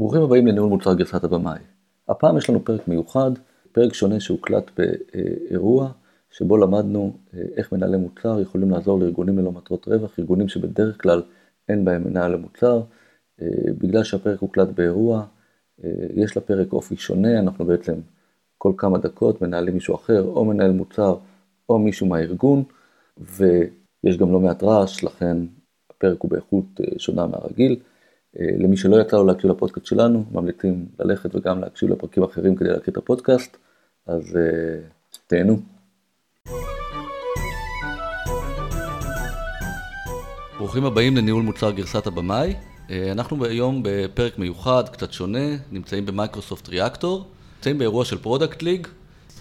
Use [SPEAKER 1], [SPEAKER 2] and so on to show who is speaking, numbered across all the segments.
[SPEAKER 1] ברוכים הבאים לניהול מוצר גרסת הבמאי. הפעם יש לנו פרק מיוחד, פרק שונה שהוקלט באירוע, שבו למדנו אה, איך מנהלי מוצר יכולים לעזור לארגונים ללא מטרות רווח, ארגונים שבדרך כלל אין בהם מנהל למוצר. אה, בגלל שהפרק הוקלט באירוע, אה, יש לפרק אופי שונה, אנחנו בעצם כל כמה דקות מנהלים מישהו אחר, או מנהל מוצר, או מישהו מהארגון, ויש גם לא מעט רעש, לכן הפרק הוא באיכות שונה מהרגיל. אה, למי שלא יצא לו להקשיב לפודקאסט שלנו, ממליצים ללכת וגם להקשיב לפרקים אחרים כדי להכיר את הפודקאסט, אז uh, תהנו. ברוכים הבאים לניהול מוצר גרסת הבמאי. אה, אנחנו היום בפרק מיוחד, קצת שונה, נמצאים במייקרוסופט ריאקטור, נמצאים באירוע של פרודקט ליג.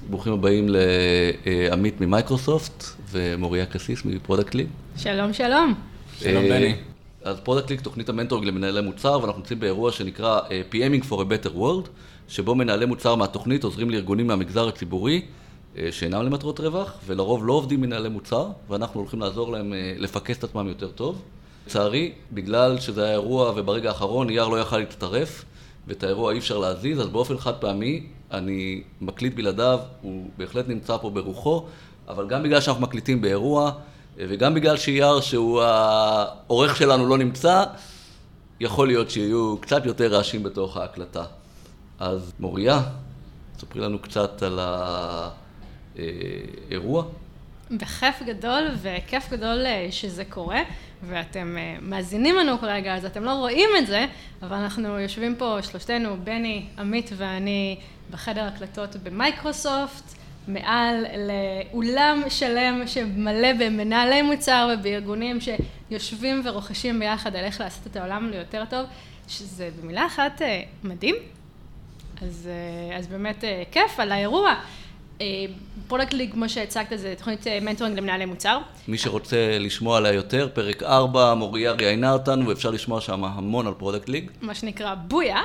[SPEAKER 1] ברוכים הבאים לעמית ממייקרוסופט ומוריה קסיס מפרודקט ליג.
[SPEAKER 2] שלום, שלום.
[SPEAKER 3] שלום, בני.
[SPEAKER 1] אז פרודקט ליג תוכנית המנטורינג למנהלי מוצר, ואנחנו נמצאים באירוע שנקרא uh, PMing for a Better World, שבו מנהלי מוצר מהתוכנית עוזרים לארגונים מהמגזר הציבורי, uh, שאינם למטרות רווח, ולרוב לא עובדים מנהלי מוצר, ואנחנו הולכים לעזור להם uh, לפקס את עצמם יותר טוב. לצערי, בגלל שזה היה אירוע וברגע האחרון אייר לא יכל להצטרף, ואת האירוע אי אפשר להזיז, אז באופן חד פעמי אני מקליט בלעדיו, הוא בהחלט נמצא פה ברוחו, אבל גם בגלל שאנחנו מקליטים באירוע, וגם בגלל שאייר שהוא העורך שלנו לא נמצא, יכול להיות שיהיו קצת יותר רעשים בתוך ההקלטה. אז מוריה, ספרי לנו קצת על האירוע.
[SPEAKER 2] בכיף גדול וכיף גדול אה, שזה קורה, ואתם אה, מאזינים לנו כרגע, אז אתם לא רואים את זה, אבל אנחנו יושבים פה שלושתנו, בני, עמית ואני, בחדר הקלטות במייקרוסופט. מעל לאולם שלם שמלא במנהלי מוצר ובארגונים שיושבים וחושבים ביחד על איך לעשות את העולם ליותר טוב, שזה במילה אחת אה, מדהים. אז, אה, אז באמת אה, כיף על האירוע. פרודקט ליג, כמו שהצגת, זה תוכנית מנטורינג למנהלי מוצר.
[SPEAKER 1] מי שרוצה לשמוע עליה יותר, פרק 4, מוריה ראיינה אותנו, ואפשר לשמוע שם המון על פרודקט ליג.
[SPEAKER 2] מה שנקרא בויה.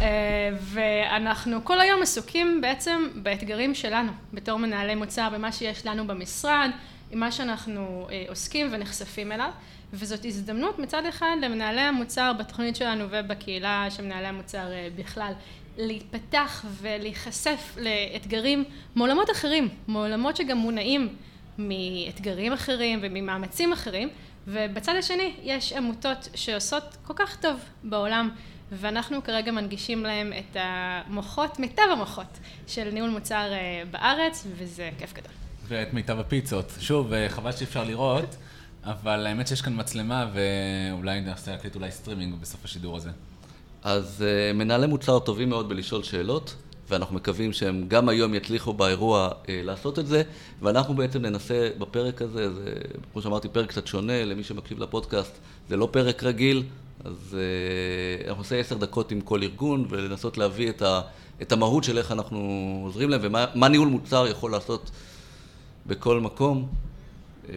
[SPEAKER 2] אה, ואנחנו כל היום עסוקים בעצם באתגרים שלנו, בתור מנהלי מוצר, במה שיש לנו במשרד, עם מה שאנחנו אה, עוסקים ונחשפים אליו, וזאת הזדמנות מצד אחד למנהלי המוצר בתוכנית שלנו ובקהילה של מנהלי המוצר אה, בכלל, להיפתח ולהיחשף לאתגרים מעולמות אחרים, מעולמות שגם מונעים מאתגרים אחרים וממאמצים אחרים, ובצד השני יש עמותות שעושות כל כך טוב בעולם ואנחנו כרגע מנגישים להם את המוחות, מיטב המוחות של ניהול מוצר אה, בארץ, וזה כיף גדול.
[SPEAKER 3] ואת מיטב הפיצות. שוב, אה, חבל שאי אפשר לראות, אבל האמת שיש כאן מצלמה, ואולי נעשה להקליט אולי סטרימינג בסוף השידור הזה.
[SPEAKER 1] אז uh, מנהלי מוצר טובים מאוד בלשאול שאלות, ואנחנו מקווים שהם גם היום יצליחו באירוע uh, לעשות את זה, ואנחנו בעצם ננסה בפרק הזה, זה כמו שאמרתי פרק קצת שונה למי שמקשיב לפודקאסט, זה לא פרק רגיל, אז uh, אנחנו נעשה עשר דקות עם כל ארגון ולנסות להביא את, ה, את המהות של איך אנחנו עוזרים להם ומה ניהול מוצר יכול לעשות בכל מקום. Uh,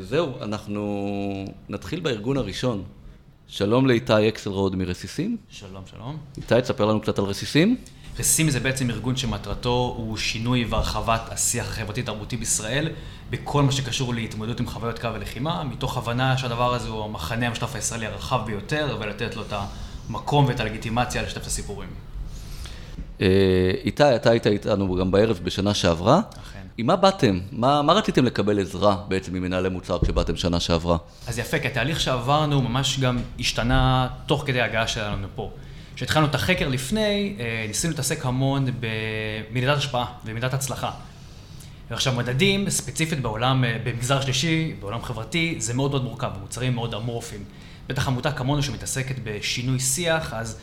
[SPEAKER 1] זהו, אנחנו נתחיל בארגון הראשון. שלום לאיתי אקסלרוד מרסיסים.
[SPEAKER 4] שלום, שלום.
[SPEAKER 1] איתי, תספר לנו קצת על רסיסים.
[SPEAKER 4] רסיסים זה בעצם ארגון שמטרתו הוא שינוי והרחבת השיח החברתי-תרבותי בישראל בכל מה שקשור להתמודדות עם חוויות קרב ולחימה, מתוך הבנה שהדבר הזה הוא המחנה המשותף הישראלי הרחב ביותר, ולתת לו את המקום ואת הלגיטימציה לשתף את הסיפורים.
[SPEAKER 1] אה, איתי, אתה היית איתנו גם בערב בשנה שעברה.
[SPEAKER 4] אכן.
[SPEAKER 1] עם מה באתם? מה, מה רציתם לקבל עזרה בעצם ממנהלי מוצר כשבאתם שנה שעברה?
[SPEAKER 4] אז יפה, כי התהליך שעברנו ממש גם השתנה תוך כדי ההגעה שלנו פה. כשהתחלנו את החקר לפני, אה, ניסינו להתעסק המון במדידת השפעה ומדידת הצלחה. ועכשיו מדדים, ספציפית בעולם, אה, במגזר שלישי, בעולם חברתי, זה מאוד מאוד מורכב, מוצרים מאוד אמורפיים. בטח עמותה כמונו שמתעסקת בשינוי שיח, אז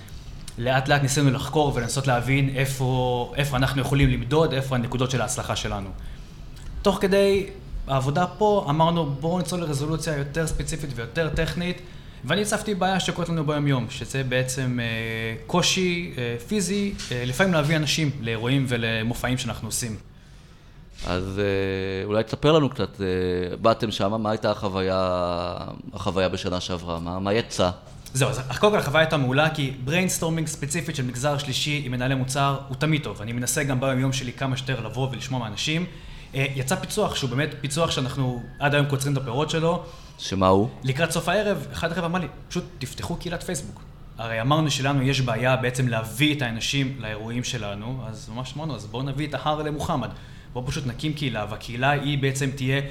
[SPEAKER 4] לאט לאט ניסינו לחקור ולנסות להבין איפה, איפה אנחנו יכולים למדוד, איפה הנקודות של ההצלחה שלנו. תוך כדי העבודה פה, אמרנו בואו נצלול לרזולוציה יותר ספציפית ויותר טכנית, ואני הצפתי בעיה שקורית לנו ביום יום, שזה בעצם אה, קושי אה, פיזי, אה, לפעמים להביא אנשים לאירועים ולמופעים שאנחנו עושים.
[SPEAKER 1] אז אה, אולי תספר לנו קצת, אה, באתם שם, מה הייתה החוויה, החוויה בשנה שעברה, מה, מה יצא?
[SPEAKER 4] זהו, אז קודם כל החוויה הייתה מעולה, כי brainstorming ספציפית של מגזר שלישי עם מנהלי מוצר הוא תמיד טוב. אני מנסה גם ביום יום שלי כמה שיותר לבוא ולשמוע מאנשים. אה, יצא פיצוח שהוא באמת פיצוח שאנחנו עד היום קוצרים את הפירות שלו.
[SPEAKER 1] שמה הוא?
[SPEAKER 4] לקראת סוף הערב, אחד החבר'ה אמר לי, פשוט תפתחו קהילת פייסבוק. הרי אמרנו שלנו יש בעיה בעצם להביא את האנשים לאירועים שלנו, אז ממש אמרנו, אז בואו נביא את ההר למוחמד. בואו פשוט נקים קהילה, והקהילה היא בעצם תהיה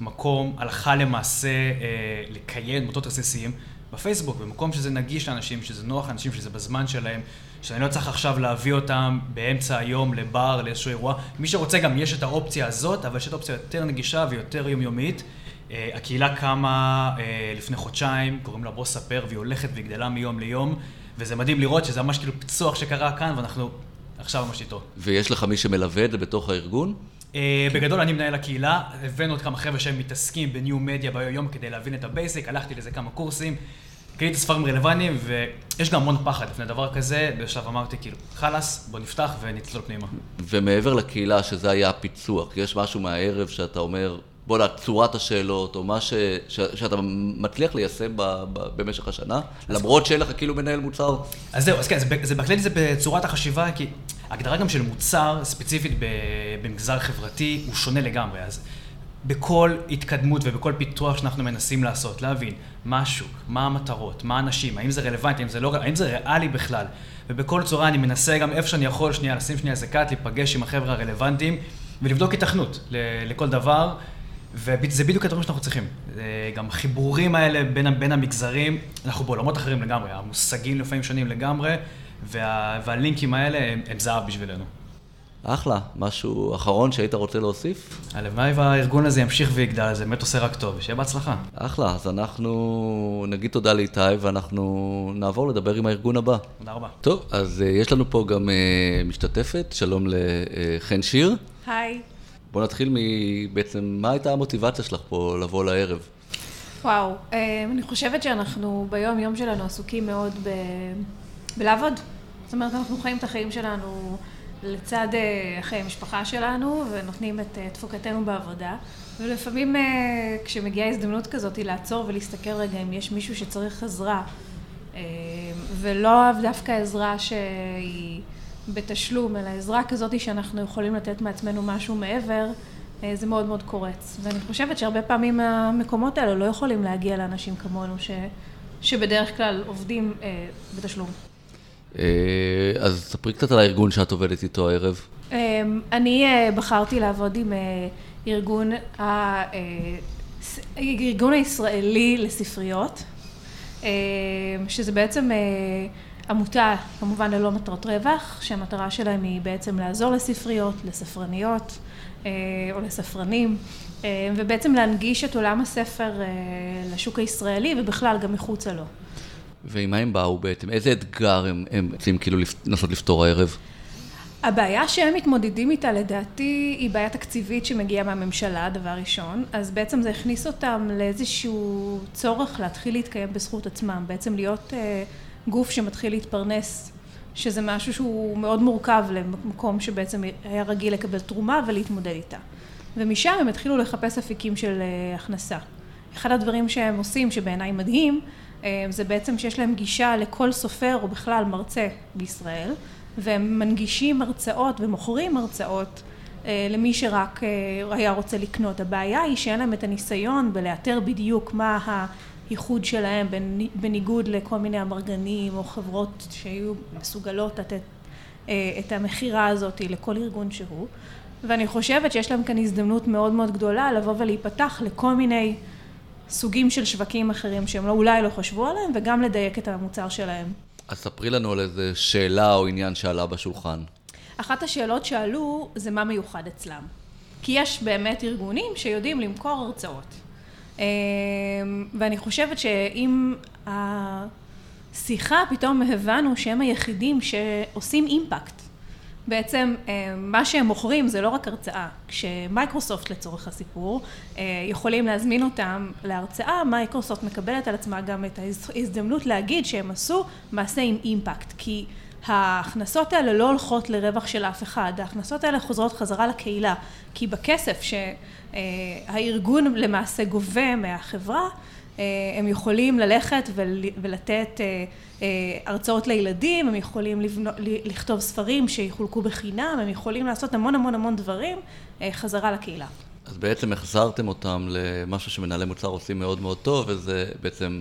[SPEAKER 4] מקום הלכה למעשה אה, לקיים דמותות עסיסיים בפייסבוק, במקום שזה נגיש לאנשים, שזה נוח לאנשים, שזה בזמן שלהם, שאני לא צריך עכשיו להביא אותם באמצע היום לבר, לאיזשהו אירוע. מי שרוצה גם יש את האופציה הזאת, אבל יש את האופציה יותר נגישה ויותר יומיומית. אה, הקהילה קמה אה, לפני חודשיים, קוראים לה בוא ספר, והיא הולכת וגדלה מיום ליום, וזה מדהים לראות שזה ממש כאילו פיצוח שקרה כאן, ואנחנו עכשיו ממש איתו.
[SPEAKER 1] ויש לך מי שמלווה את זה בתוך הארגון?
[SPEAKER 4] אה, בגדול אני מנהל הקהילה, הבאנו עוד כמה חבר'ה שהם מתעסקים ב new media ביום כדי להבין את ה basic, הלכתי לזה כמה קורסים, קניתי ספרים רלוונטיים, ויש גם המון פחד לפני דבר כזה, בשלב אמרתי כאילו, חלאס, בוא נפתח ונצלול פנימה.
[SPEAKER 1] ומעבר לקהילה, שזה היה הפיצוח, יש משהו מהערב שאתה אומר, בוא'נה, צורת השאלות, או מה ש, ש, שאתה מצליח ליישם ב, ב, במשך השנה, למרות שאין לך כאילו מנהל מוצר.
[SPEAKER 4] אז זהו, אז כן, זה, זה זה בצורת החשיבה, כי הגדרה גם של מוצר, ספציפית במגזר חברתי, הוא שונה לגמרי. אז בכל התקדמות ובכל פיתוח שאנחנו מנסים לעשות, להבין מה השוק, מה המטרות, מה האנשים, האם זה רלוונטי, האם זה, לא, האם זה ריאלי בכלל. ובכל צורה אני מנסה גם איפה שאני יכול, שנייה, לשים שנייה איזה קאט, להיפגש עם החבר'ה הרלוונטיים ולבדוק התכנות לכל דבר. וזה בדיוק הדברים שאנחנו צריכים. גם החיבורים האלה בין, בין המגזרים, אנחנו בעולמות אחרים לגמרי, המושגים לפעמים שונים לגמרי, וה, והלינקים האלה הם, הם זהב בשבילנו.
[SPEAKER 1] אחלה. משהו אחרון שהיית רוצה להוסיף?
[SPEAKER 4] הלוואי והארגון הזה ימשיך ויגדל, זה באמת עושה רק טוב, שיהיה בהצלחה.
[SPEAKER 1] אחלה, אז אנחנו נגיד תודה לאיתי ואנחנו נעבור לדבר עם הארגון הבא.
[SPEAKER 4] תודה רבה.
[SPEAKER 1] טוב, אז uh, יש לנו פה גם uh, משתתפת, שלום לחן שיר.
[SPEAKER 5] היי.
[SPEAKER 1] בוא נתחיל מבעצם, מה הייתה המוטיבציה שלך פה לבוא לערב?
[SPEAKER 5] וואו, אני חושבת שאנחנו ביום יום שלנו עסוקים מאוד ב... בלעבוד. זאת אומרת, אנחנו חיים את החיים שלנו לצד חיי המשפחה שלנו, ונותנים את תפוקתנו בעבודה. ולפעמים כשמגיעה הזדמנות כזאת, היא לעצור ולהסתכל רגע אם יש מישהו שצריך עזרה, ולא דווקא עזרה שהיא... בתשלום, אלא עזרה כזאת שאנחנו יכולים לתת מעצמנו משהו מעבר, זה מאוד מאוד קורץ. ואני חושבת שהרבה פעמים המקומות האלה לא יכולים להגיע לאנשים כמונו, ש, שבדרך כלל עובדים אה, בתשלום.
[SPEAKER 1] אז ספרי קצת על הארגון שאת עובדת איתו הערב.
[SPEAKER 5] אני בחרתי לעבוד עם ארגון, הארגון הישראלי לספריות, שזה בעצם עמותה, כמובן ללא מטרות רווח, שהמטרה שלהם היא בעצם לעזור לספריות, לספרניות או לספרנים, ובעצם להנגיש את עולם הספר לשוק הישראלי ובכלל גם מחוצה לו.
[SPEAKER 1] ועם מה הם באו בעצם? איזה אתגר הם, הם רוצים כאילו לנסות לפתור הערב?
[SPEAKER 5] הבעיה שהם מתמודדים איתה לדעתי היא בעיה תקציבית שמגיעה מהממשלה, דבר ראשון, אז בעצם זה הכניס אותם לאיזשהו צורך להתחיל להתקיים בזכות עצמם, בעצם להיות גוף שמתחיל להתפרנס, שזה משהו שהוא מאוד מורכב למקום שבעצם היה רגיל לקבל תרומה ולהתמודד איתה. ומשם הם התחילו לחפש אפיקים של הכנסה. אחד הדברים שהם עושים, שבעיניי מדהים, זה בעצם שיש להם גישה לכל סופר או בכלל מרצה בישראל, והם מנגישים הרצאות ומוכרים הרצאות למי שרק היה רוצה לקנות. הבעיה היא שאין להם את הניסיון בלאתר בדיוק מה ייחוד שלהם בניגוד לכל מיני אמרגנים או חברות שהיו מסוגלות לתת את המכירה הזאת לכל ארגון שהוא ואני חושבת שיש להם כאן הזדמנות מאוד מאוד גדולה לבוא ולהיפתח לכל מיני סוגים של שווקים אחרים שהם אולי לא חשבו עליהם וגם לדייק את המוצר שלהם.
[SPEAKER 1] אז ספרי לנו על איזה שאלה או עניין שעלה בשולחן.
[SPEAKER 5] אחת השאלות שעלו זה מה מיוחד אצלם. כי יש באמת ארגונים שיודעים למכור הרצאות. ואני חושבת שאם השיחה פתאום הבנו שהם היחידים שעושים impact. בעצם מה שהם מוכרים זה לא רק הרצאה. כשמייקרוסופט לצורך הסיפור יכולים להזמין אותם להרצאה, מייקרוסופט מקבלת על עצמה גם את ההזדמנות להגיד שהם עשו מעשה עם impact. כי ההכנסות האלה לא הולכות לרווח של אף אחד, ההכנסות האלה חוזרות חזרה לקהילה. כי בכסף שהארגון למעשה גובה מהחברה, הם יכולים ללכת ולתת הרצאות לילדים, הם יכולים לכתוב ספרים שיחולקו בחינם, הם יכולים לעשות המון המון המון דברים חזרה לקהילה.
[SPEAKER 1] אז בעצם החזרתם אותם למשהו שמנהלי מוצר עושים מאוד מאוד טוב, וזה בעצם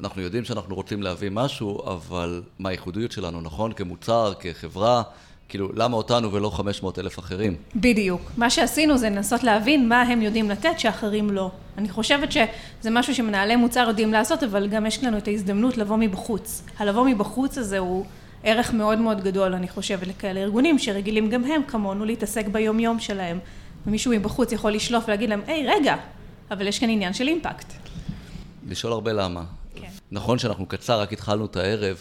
[SPEAKER 1] אנחנו יודעים שאנחנו רוצים להביא משהו, אבל מה הייחודיות שלנו, נכון? כמוצר, כחברה, כאילו, למה אותנו ולא 500 אלף אחרים?
[SPEAKER 5] בדיוק. מה שעשינו זה לנסות להבין מה הם יודעים לתת שאחרים לא. אני חושבת שזה משהו שמנהלי מוצר יודעים לעשות, אבל גם יש לנו את ההזדמנות לבוא מבחוץ. הלבוא מבחוץ הזה הוא ערך מאוד מאוד גדול, אני חושבת, לכאלה ארגונים שרגילים גם הם, כמונו, להתעסק ביום-יום שלהם. ומישהו מבחוץ יכול לשלוף ולהגיד להם, היי, רגע, אבל יש כאן עניין של אימפקט.
[SPEAKER 1] לשאול הרבה למה.
[SPEAKER 5] כן.
[SPEAKER 1] נכון שאנחנו קצר, רק התחלנו את הערב,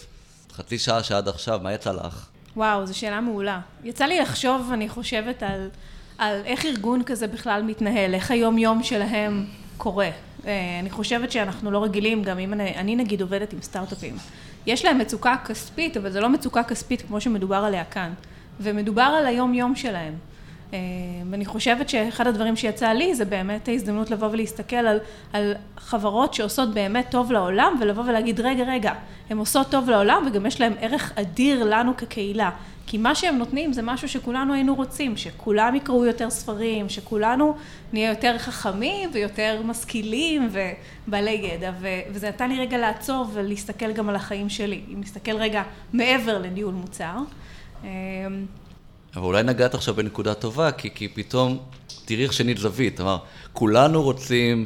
[SPEAKER 1] חצי שעה שעד עכשיו, מה יצא לך?
[SPEAKER 5] וואו, זו שאלה מעולה. יצא לי לחשוב, אני חושבת, על, על איך ארגון כזה בכלל מתנהל, איך היום-יום שלהם קורה. אה, אני חושבת שאנחנו לא רגילים, גם אם אני, אני נגיד עובדת עם סטארט-אפים. יש להם מצוקה כספית, אבל זו לא מצוקה כספית כמו שמדובר עליה כאן. ומדובר על היום-יום שלהם. אה, ואני חושבת שאחד הדברים שיצא לי זה באמת ההזדמנות לבוא ולהסתכל על, על חברות שעושות באמת טוב לעולם ולבוא ולהגיד רגע רגע, הן עושות טוב לעולם וגם יש להן ערך אדיר לנו כקהילה. כי מה שהם נותנים זה משהו שכולנו היינו רוצים, שכולם יקראו יותר ספרים, שכולנו נהיה יותר חכמים ויותר משכילים ובעלי ידע, ו- וזה נתן לי רגע לעצור ולהסתכל גם על החיים שלי, אם נסתכל רגע מעבר לניהול מוצר.
[SPEAKER 1] אבל אולי נגעת עכשיו בנקודה טובה, כי, כי פתאום תראי איך שנית זווית. כלומר, כולנו רוצים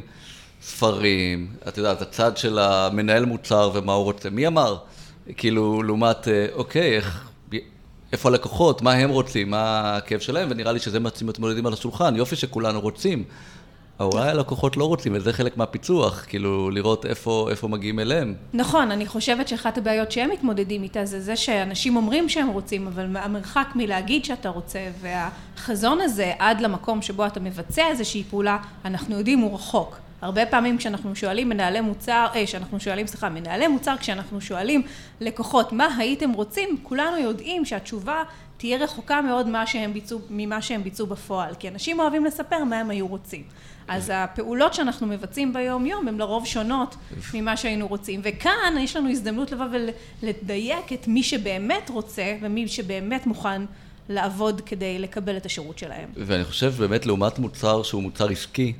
[SPEAKER 1] ספרים, את יודעת, הצד של המנהל מוצר ומה הוא רוצה. מי אמר? כאילו, לעומת, אה, אוקיי, איך, איפה הלקוחות, מה הם רוצים, מה הכאב שלהם, ונראה לי שזה מה שמתמודדים על השולחן. יופי שכולנו רוצים. אולי הלקוחות לא רוצים, וזה חלק מהפיצוח, כאילו, לראות איפה, איפה מגיעים אליהם.
[SPEAKER 5] נכון, אני חושבת שאחת הבעיות שהם מתמודדים איתה זה זה שאנשים אומרים שהם רוצים, אבל המרחק מלהגיד שאתה רוצה, והחזון הזה עד למקום שבו אתה מבצע איזושהי פעולה, אנחנו יודעים הוא רחוק. הרבה פעמים כשאנחנו שואלים מנהלי מוצר, אה, כשאנחנו שואלים, סליחה, מנהלי מוצר, כשאנחנו שואלים לקוחות מה הייתם רוצים, כולנו יודעים שהתשובה תהיה רחוקה מאוד מה שהם ביצעו, ממה שהם ביצעו בפועל, כי אנשים אוהבים לספר מה הם היו רוצים. אז הפעולות שאנחנו מבצעים ביום יום הן לרוב שונות ממה שהיינו רוצים. וכאן יש לנו הזדמנות לבוא ולדייק את מי שבאמת רוצה ומי שבאמת מוכן לעבוד כדי לקבל את השירות שלהם.
[SPEAKER 1] ואני חושב באמת לעומת מוצר שהוא מוצר עסקי,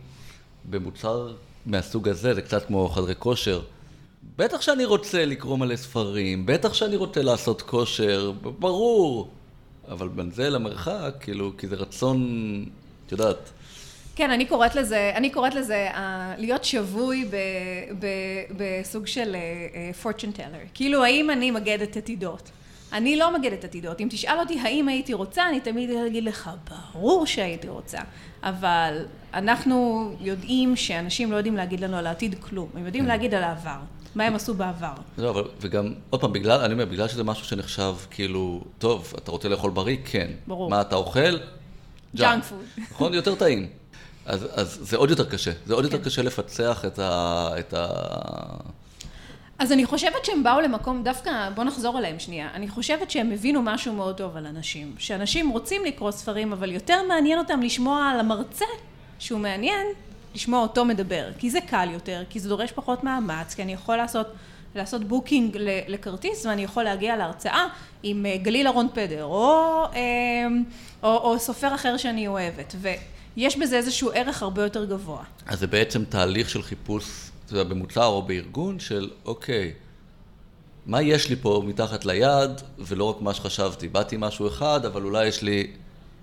[SPEAKER 1] במוצר מהסוג הזה, זה קצת כמו חדרי כושר. בטח שאני רוצה לקרוא מלא ספרים, בטח שאני רוצה לעשות כושר, ברור. אבל בין זה למרחק, כאילו, כי זה רצון, את יודעת.
[SPEAKER 5] כן, אני קוראת לזה, אני קוראת לזה uh, להיות שבוי ב, ב, בסוג של uh, fortune teller. כאילו, האם אני מגדת עתידות? אני לא מגדת עתידות. אם תשאל אותי האם הייתי רוצה, אני תמיד אגיד לך, ברור שהייתי רוצה. אבל אנחנו יודעים שאנשים לא יודעים להגיד לנו על העתיד כלום. הם יודעים כן. להגיד על העבר. מה הם עשו בעבר.
[SPEAKER 1] לא, אבל, וגם, עוד פעם, בגלל, אני אומר, בגלל שזה משהו שנחשב כאילו, טוב, אתה רוצה לאכול בריא? כן.
[SPEAKER 5] ברור.
[SPEAKER 1] מה אתה אוכל?
[SPEAKER 5] junk food.
[SPEAKER 1] נכון? יותר טעים. אז, אז זה עוד יותר קשה. זה עוד כן. יותר קשה לפצח את ה... את ה...
[SPEAKER 5] אז אני חושבת שהם באו למקום, דווקא, בוא נחזור אליהם שנייה. אני חושבת שהם הבינו משהו מאוד טוב על אנשים. שאנשים רוצים לקרוא ספרים, אבל יותר מעניין אותם לשמוע על המרצה שהוא מעניין, לשמוע אותו מדבר. כי זה קל יותר, כי זה דורש פחות מאמץ, כי אני יכול לעשות, לעשות booking לכרטיס ואני יכול להגיע להרצאה עם אה, גליל אהרון פדר, או, אה, או, או סופר אחר שאני אוהבת. ויש בזה איזשהו ערך הרבה יותר גבוה.
[SPEAKER 1] אז זה בעצם תהליך של חיפוש, אתה יודע, במוצר או בארגון של, אוקיי, מה יש לי פה מתחת ליד, ולא רק מה שחשבתי. באתי משהו אחד, אבל אולי יש לי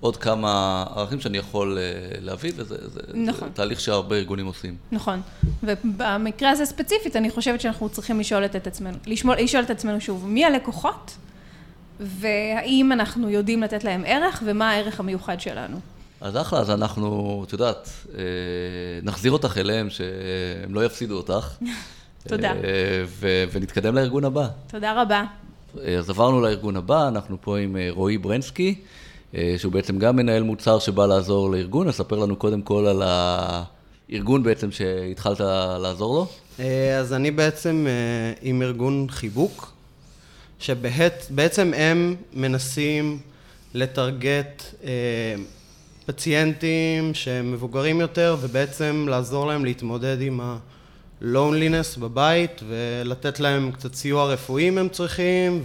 [SPEAKER 1] עוד כמה ערכים שאני יכול אה, להביא, וזה נכון. זה תהליך שהרבה ארגונים עושים.
[SPEAKER 5] נכון. ובמקרה הזה ספציפית, אני חושבת שאנחנו צריכים לשאול את עצמנו, לשמול, לשאול את עצמנו שוב, מי הלקוחות, והאם אנחנו יודעים לתת להם ערך, ומה הערך המיוחד שלנו.
[SPEAKER 1] אז אחלה, אז אנחנו, את יודעת, אה, נחזיר אותך אליהם, שהם לא יפסידו אותך.
[SPEAKER 5] תודה. אה,
[SPEAKER 1] ו- ונתקדם לארגון הבא.
[SPEAKER 5] תודה רבה.
[SPEAKER 1] אז עברנו לארגון הבא, אנחנו פה עם רועי ברנסקי. אה, שהוא בעצם גם מנהל מוצר שבא לעזור לארגון, אספר לנו קודם כל על הארגון בעצם שהתחלת לעזור לו.
[SPEAKER 6] אה, אז אני בעצם אה, עם ארגון חיבוק, שבעצם הם מנסים לטרגט פציינטים שהם מבוגרים יותר, ובעצם לעזור להם להתמודד עם ה-loneliness בבית, ולתת להם קצת סיוע רפואי אם הם צריכים,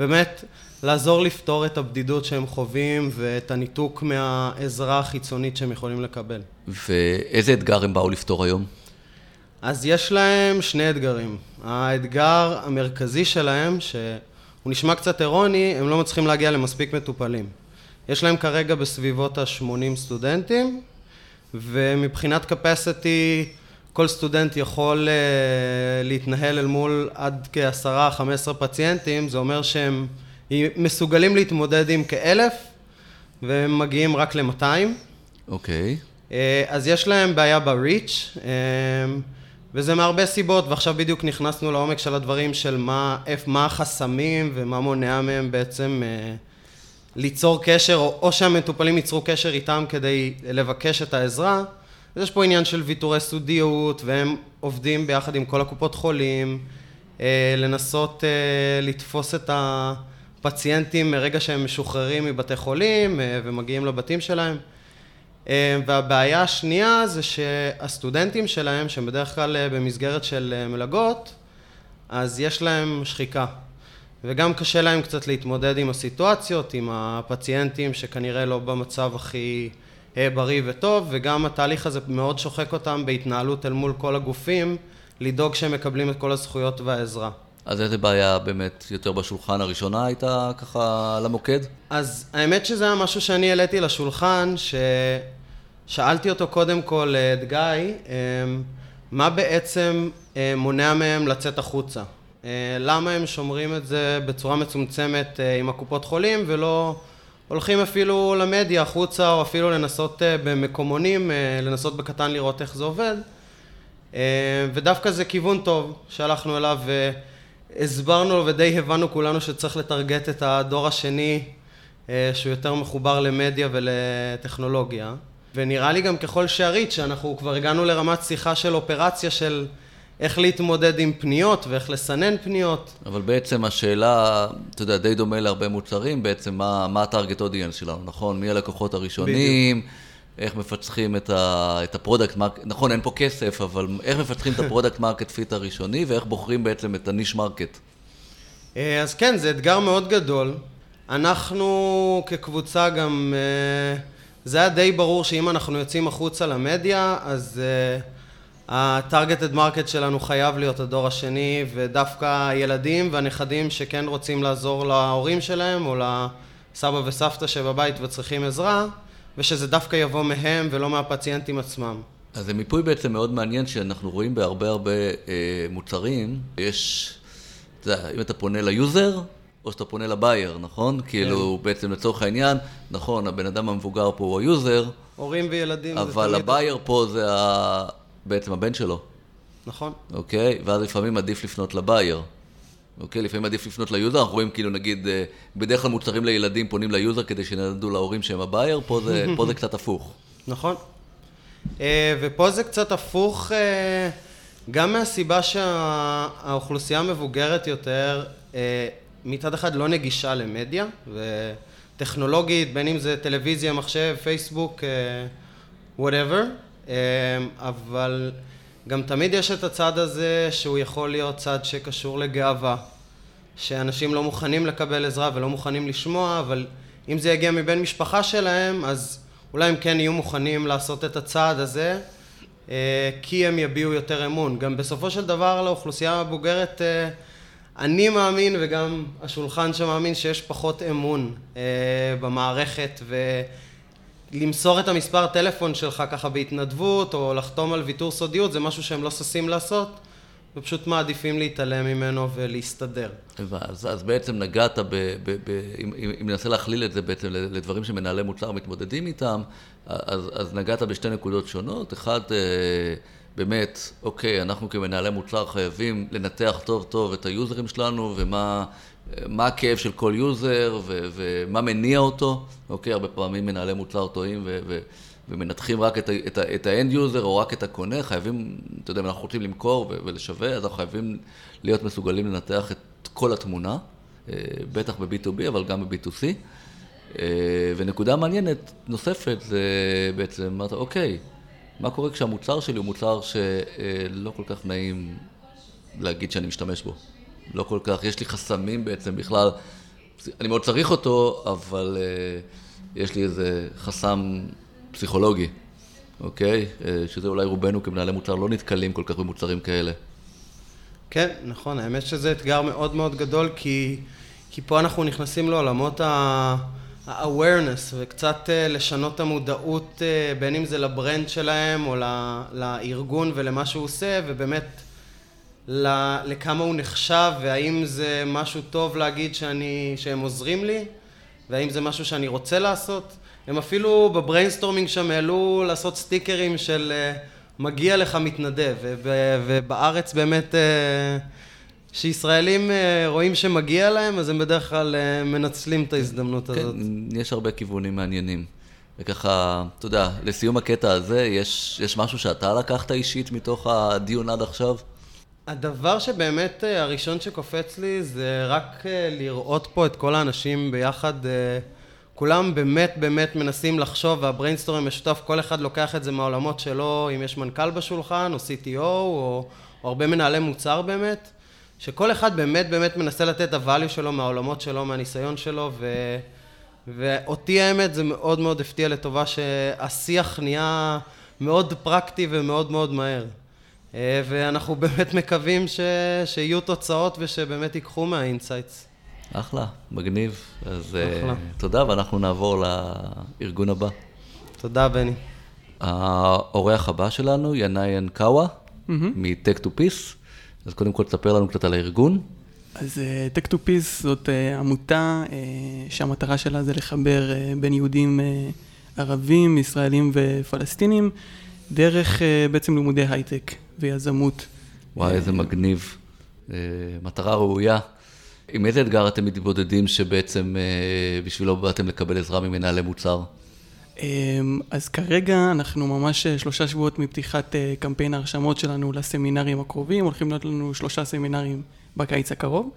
[SPEAKER 6] ובאמת לעזור לפתור את הבדידות שהם חווים ואת הניתוק מהעזרה החיצונית שהם יכולים לקבל.
[SPEAKER 1] ואיזה אתגר הם באו לפתור היום?
[SPEAKER 6] אז יש להם שני אתגרים. האתגר המרכזי שלהם, שהוא נשמע קצת אירוני, הם לא מצליחים להגיע למספיק מטופלים. יש להם כרגע בסביבות ה-80 סטודנטים, ומבחינת capacity, כל סטודנט יכול uh, להתנהל אל מול עד כ-10-15 פציינטים, זה אומר שהם מסוגלים להתמודד עם כאלף, והם מגיעים רק ל-200.
[SPEAKER 1] אוקיי.
[SPEAKER 6] Okay. אה, אז יש להם בעיה ב-reach, אה, וזה מהרבה סיבות, ועכשיו בדיוק נכנסנו לעומק של הדברים של מה, מה החסמים ומה מונע מהם בעצם ליצור קשר, או, או שהמטופלים ייצרו קשר איתם כדי לבקש את העזרה. אז יש פה עניין של ויתורי סודיות, והם עובדים ביחד עם כל הקופות חולים, אה, לנסות אה, לתפוס את הפציינטים מרגע שהם משוחררים מבתי חולים אה, ומגיעים לבתים שלהם. והבעיה השנייה זה שהסטודנטים שלהם, שהם בדרך כלל במסגרת של מלגות, אז יש להם שחיקה. וגם קשה להם קצת להתמודד עם הסיטואציות, עם הפציינטים שכנראה לא במצב הכי בריא וטוב, וגם התהליך הזה מאוד שוחק אותם בהתנהלות אל מול כל הגופים, לדאוג שהם מקבלים את כל הזכויות והעזרה.
[SPEAKER 1] אז איזה בעיה באמת יותר בשולחן הראשונה הייתה ככה למוקד?
[SPEAKER 6] אז האמת שזה היה משהו שאני העליתי לשולחן, ששאלתי אותו קודם כל את גיא, אה, מה בעצם אה, מונע מהם לצאת החוצה? אה, למה הם שומרים את זה בצורה מצומצמת אה, עם הקופות חולים ולא הולכים אפילו למדיה החוצה או אפילו לנסות אה, במקומונים, לנסות בקטן לראות איך זה עובד. ודווקא זה כיוון טוב שהלכנו אליו והסברנו ודי הבנו כולנו שצריך לטרגט את הדור השני שהוא יותר מחובר למדיה ולטכנולוגיה. ונראה לי גם ככל שראית שאנחנו כבר הגענו לרמת שיחה של אופרציה של איך להתמודד עם פניות ואיך לסנן פניות.
[SPEAKER 1] אבל בעצם השאלה, אתה יודע, די דומה להרבה מוצרים, בעצם מה, מה ה target audience שלנו, נכון? מי הלקוחות הראשונים, בדיוק. איך מפצחים את, ה, את ה product market, נכון, אין פה כסף, אבל איך מפתחים את ה product market fit הראשוני, ואיך בוחרים בעצם את ה niche market.
[SPEAKER 6] אה, אז כן, זה אתגר מאוד גדול. אנחנו כקבוצה גם, אה, זה היה די ברור שאם אנחנו יוצאים החוצה למדיה, אז... אה, ה targeted market שלנו חייב להיות הדור השני, ודווקא הילדים והנכדים שכן רוצים לעזור להורים שלהם, או לסבא וסבתא שבבית וצריכים עזרה, ושזה דווקא יבוא מהם ולא מהפציינטים עצמם.
[SPEAKER 1] אז זה מיפוי בעצם מאוד מעניין שאנחנו רואים בהרבה הרבה אה, מוצרים, יש, אתה יודע, אם אתה פונה ל user, או שאתה פונה ל buyer, נכון? כן. כאילו, בעצם לצורך העניין, נכון, הבן אדם המבוגר פה הוא ה user.
[SPEAKER 6] הורים וילדים
[SPEAKER 1] אבל ה buyer פה זה ה... בעצם הבן שלו.
[SPEAKER 6] נכון.
[SPEAKER 1] אוקיי? ואז לפעמים עדיף לפנות ל buyer. אוקיי? לפעמים עדיף לפנות ל user, אנחנו רואים כאילו נגיד, אה, בדרך כלל מוצרים לילדים פונים ל user כדי שיגידו להורים שהם ה buyer, פה זה, פה זה קצת הפוך.
[SPEAKER 6] נכון. אה, ופה זה קצת הפוך אה, גם מהסיבה שהאוכלוסייה המבוגרת יותר מצד אחד לא נגישה למדיה, וטכנולוגית, בין אם זה טלוויזיה, מחשב, פייסבוק, whatever. אמ, אבל גם תמיד יש את הצד הזה שהוא יכול להיות צד שקשור לגאווה, שאנשים לא מוכנים לקבל עזרה ולא מוכנים לשמוע, אבל אם זה יגיע מבן משפחה שלהם, אז אולי הם כן יהיו מוכנים לעשות את הצעד הזה, אה, כי הם יביעו יותר אמון. גם בסופו של דבר לאוכלוסייה הבוגרת, אה, אני מאמין וגם השולחן שמאמין שיש פחות אמון אה, במערכת ו... למסור את המספר טלפון שלך ככה בהתנדבות, או לחתום על ויתור סודיות, זה משהו שהם לא ששים לעשות, ופשוט מעדיפים להתעלם ממנו ולהסתדר.
[SPEAKER 1] אז, אז בעצם נגעת, ב, ב, ב, אם, אם ננסה להכליל את זה בעצם לדברים שמנהלי מוצר מתמודדים איתם, אז, אז נגעת בשתי נקודות שונות. אחד, אה, באמת, אוקיי, אנחנו כמנהלי מוצר חייבים לנתח טוב טוב את היוזרים שלנו ומה מה הכאב של כל user ו- ומה מניע אותו, אוקיי? הרבה פעמים מנהלי מוצר טועים ו- ו- ומנתחים רק את, ה- את, ה- את ה end user או רק את הקונה, חייבים, אתה יודע, אם אנחנו רוצים למכור ו- ולשווק, אז אנחנו חייבים להיות מסוגלים לנתח את כל התמונה, אה, בטח ב B2B, אבל גם ב B2C. אה, ונקודה מעניינת נוספת זה בעצם, אמרת, אוקיי, מה קורה כשהמוצר שלי הוא מוצר שלא כל כך נעים להגיד שאני משתמש בו? לא כל כך, יש לי חסמים בעצם בכלל, אני מאוד צריך אותו, אבל uh, יש לי איזה חסם פסיכולוגי. אוקיי? אה, שזה אולי רובנו כמנהלי מוצר לא נתקלים כל כך במוצרים כאלה.
[SPEAKER 6] כן, נכון, האמת שזה אתגר מאוד מאוד גדול, כי, כי פה אנחנו נכנסים לעולמות ה awareness, וקצת אה, לשנות את המודעות, אה, בין אם זה ל brand שלהם, או לארגון ולמה שהוא עושה, ובאמת לכמה הוא נחשב, והאם זה משהו טוב להגיד שאני, שהם עוזרים לי, והאם זה משהו שאני רוצה לעשות. הם אפילו ב brainstorming שם העלו לעשות סטיקרים של אה, מגיע לך מתנדב, ובארץ באמת כשישראלים אה, רואים שמגיע להם, אז הם בדרך כלל אה, מנצלים את ההזדמנות
[SPEAKER 1] כן,
[SPEAKER 6] הזאת.
[SPEAKER 1] כן, יש הרבה כיוונים מעניינים. וככה, אתה יודע, לסיום הקטע הזה, יש, יש משהו שאתה לקחת אישית מתוך הדיון עד עכשיו?
[SPEAKER 6] הדבר שבאמת אה, הראשון שקופץ לי זה רק לראות פה את כל האנשים ביחד. כולם באמת באמת מנסים לחשוב והבריינסטורם משותף, כל אחד לוקח את זה מהעולמות שלו, אם יש מנכ"ל בשולחן או CTO או, או הרבה מנהלי מוצר באמת. שכל אחד באמת באמת מנסה לתת את ה value שלו מהעולמות שלו, מהניסיון שלו, ו... ואותי האמת זה מאוד מאוד הפתיע לטובה שהשיח נהיה מאוד פרקטי ומאוד מאוד מהר. אה, ואנחנו באמת מקווים ש... שיהיו תוצאות ושבאמת ייקחו מה insights.
[SPEAKER 1] אחלה, מגניב. אז אה, אחלה. תודה, ואנחנו נעבור לארגון הבא.
[SPEAKER 6] תודה, בני.
[SPEAKER 1] האורח הבא שלנו, ינאי אנקאווה, mm-hmm. מ-Tech to Peace. אז קודם כל תספר לנו קצת על הארגון.
[SPEAKER 7] אז uh, Tech to Peace זאת uh, עמותה uh, שהמטרה שלה זה לחבר uh, בין יהודים uh, ערבים, ישראלים ופלסטינים, דרך uh, בעצם לימודי הייטק ויזמות.
[SPEAKER 1] וואי, איזה מגניב. Uh, מטרה ראויה. עם איזה אתגר אתם מתבודדים שבעצם uh, בשבילו באתם לקבל עזרה ממנהלי מוצר?
[SPEAKER 7] אמ, אז כרגע אנחנו ממש אה, שלושה שבועות מפתיחת אה, קמפיין ההרשמות שלנו לסמינרים הקרובים, הולכים להיות לנו שלושה סמינרים בקיץ הקרוב,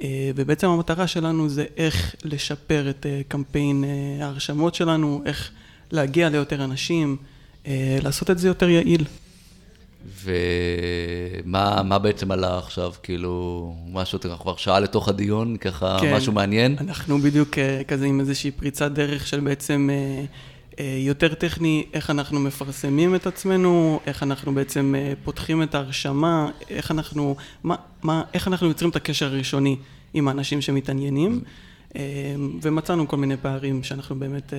[SPEAKER 7] אה, ובעצם המטרה שלנו זה איך לשפר את קמפיין ההרשמות שלנו, איך להגיע ליותר אנשים, לעשות את זה יותר יעיל.
[SPEAKER 1] ומה בעצם עלה עכשיו, כאילו, משהו, אנחנו כבר שעה לתוך הדיון, ככה כן, משהו מעניין?
[SPEAKER 7] אנחנו בדיוק כזה עם איזושהי פריצת דרך של בעצם אה, יותר טכני, איך אנחנו מפרסמים את עצמנו, איך אנחנו בעצם אה, פותחים את ההרשמה, איך אנחנו, מה, מה, איך אנחנו יוצרים את הקשר הראשוני עם האנשים שמתעניינים. אה, ומצאנו כל מיני פערים שאנחנו באמת...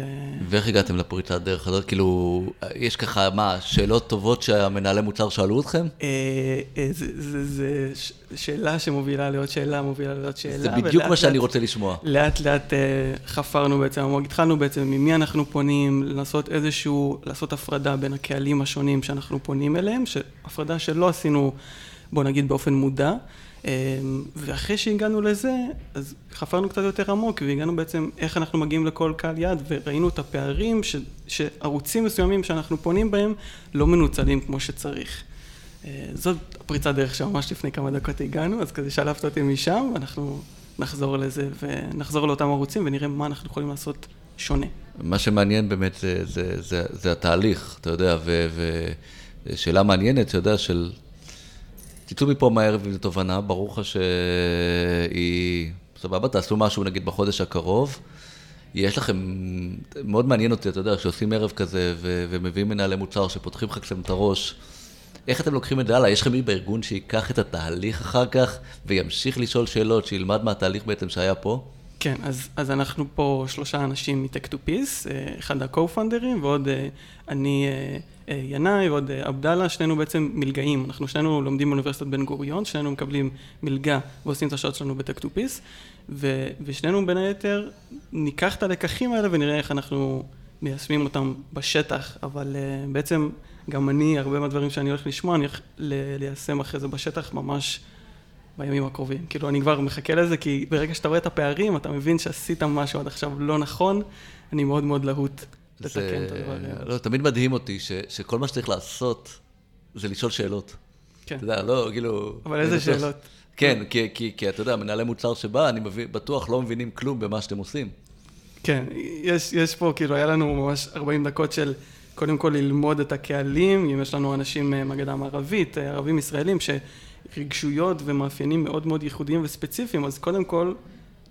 [SPEAKER 1] ואיך הגעתם לפריצת דרך הזאת? כאילו, יש ככה, מה, שאלות טובות שהמנהלי מוצר שאלו אתכם?
[SPEAKER 7] זו שאלה שמובילה לעוד שאלה, מובילה לעוד שאלה.
[SPEAKER 1] זה בדיוק מה שאני רוצה לשמוע.
[SPEAKER 7] לאט לאט חפרנו בעצם, התחלנו בעצם ממי אנחנו פונים, לנסות איזשהו, לעשות הפרדה בין הקהלים השונים שאנחנו פונים אליהם, הפרדה שלא עשינו, בוא נגיד, באופן מודע. אמ, ואחרי שהגענו לזה, אז חפרנו קצת יותר עמוק, והגענו בעצם איך אנחנו מגיעים לכל קהל יעד, וראינו את הפערים ש, שערוצים מסוימים שאנחנו פונים בהם לא מנוצלים כמו שצריך. אה, זאת הפריצת דרך שממש לפני כמה דקות הגענו, אז כזה שלפת אותי משם, ואנחנו נחזור לזה ונחזור לאותם ערוצים ונראה מה אנחנו יכולים לעשות שונה.
[SPEAKER 1] מה שמעניין באמת זה, זה, זה, זה התהליך, אתה יודע, ושאלה מעניינת, אתה יודע, של תצאו מפה מהר עם תובנה, ברור לך שהיא... סבבה, תעשו משהו נגיד בחודש הקרוב. יש לכם, מאוד מעניין אותי, אתה יודע, כשעושים ערב כזה ו- ומביאים מנהלי מוצר שפותחים לך קצת את הראש, איך אתם לוקחים את זה הלאה? יש לכם מי בארגון שייקח את התהליך אחר כך וימשיך לשאול שאלות, שילמד מהתהליך בעצם שהיה פה?
[SPEAKER 7] כן, אז, אז אנחנו פה שלושה אנשים מ-Tech to Peace, אה, אחד ה-co-founders ועוד אה, אני אה, ינאי ועוד עבדאללה, שנינו בעצם מלגאים, אנחנו שנינו לומדים באוניברסיטת בן גוריון, שנינו מקבלים מלגה ועושים את השעות שלנו ב-Tech to Peace, ו, ושנינו בין היתר ניקח את הלקחים האלה ונראה איך אנחנו מיישמים אותם בשטח, אבל בעצם גם אני, הרבה מהדברים שאני הולך לשמוע, אני הולך ליישם אחרי זה בשטח ממש בימים הקרובים. כאילו, אני כבר מחכה לזה, כי ברגע שאתה רואה את הפערים, אתה מבין שעשית משהו עד עכשיו לא נכון, אני מאוד מאוד להוט לתקן את הדברים.
[SPEAKER 1] לא, תמיד מדהים אותי ש, שכל מה שצריך לעשות זה לשאול שאלות. כן. אתה יודע, לא, כאילו...
[SPEAKER 7] אבל איזה בטוח, שאלות?
[SPEAKER 1] כן, כי, כי, כי אתה יודע, מנהלי מוצר שבא, אני מבין, בטוח לא מבינים כלום במה שאתם עושים.
[SPEAKER 7] כן, יש, יש פה, כאילו, היה לנו ממש 40 דקות של קודם כל ללמוד את הקהלים, אם יש לנו אנשים אה, מהגדה המערבית, אה, ערבים ישראלים, ש... רגשויות ומאפיינים מאוד מאוד ייחודיים וספציפיים, אז קודם כל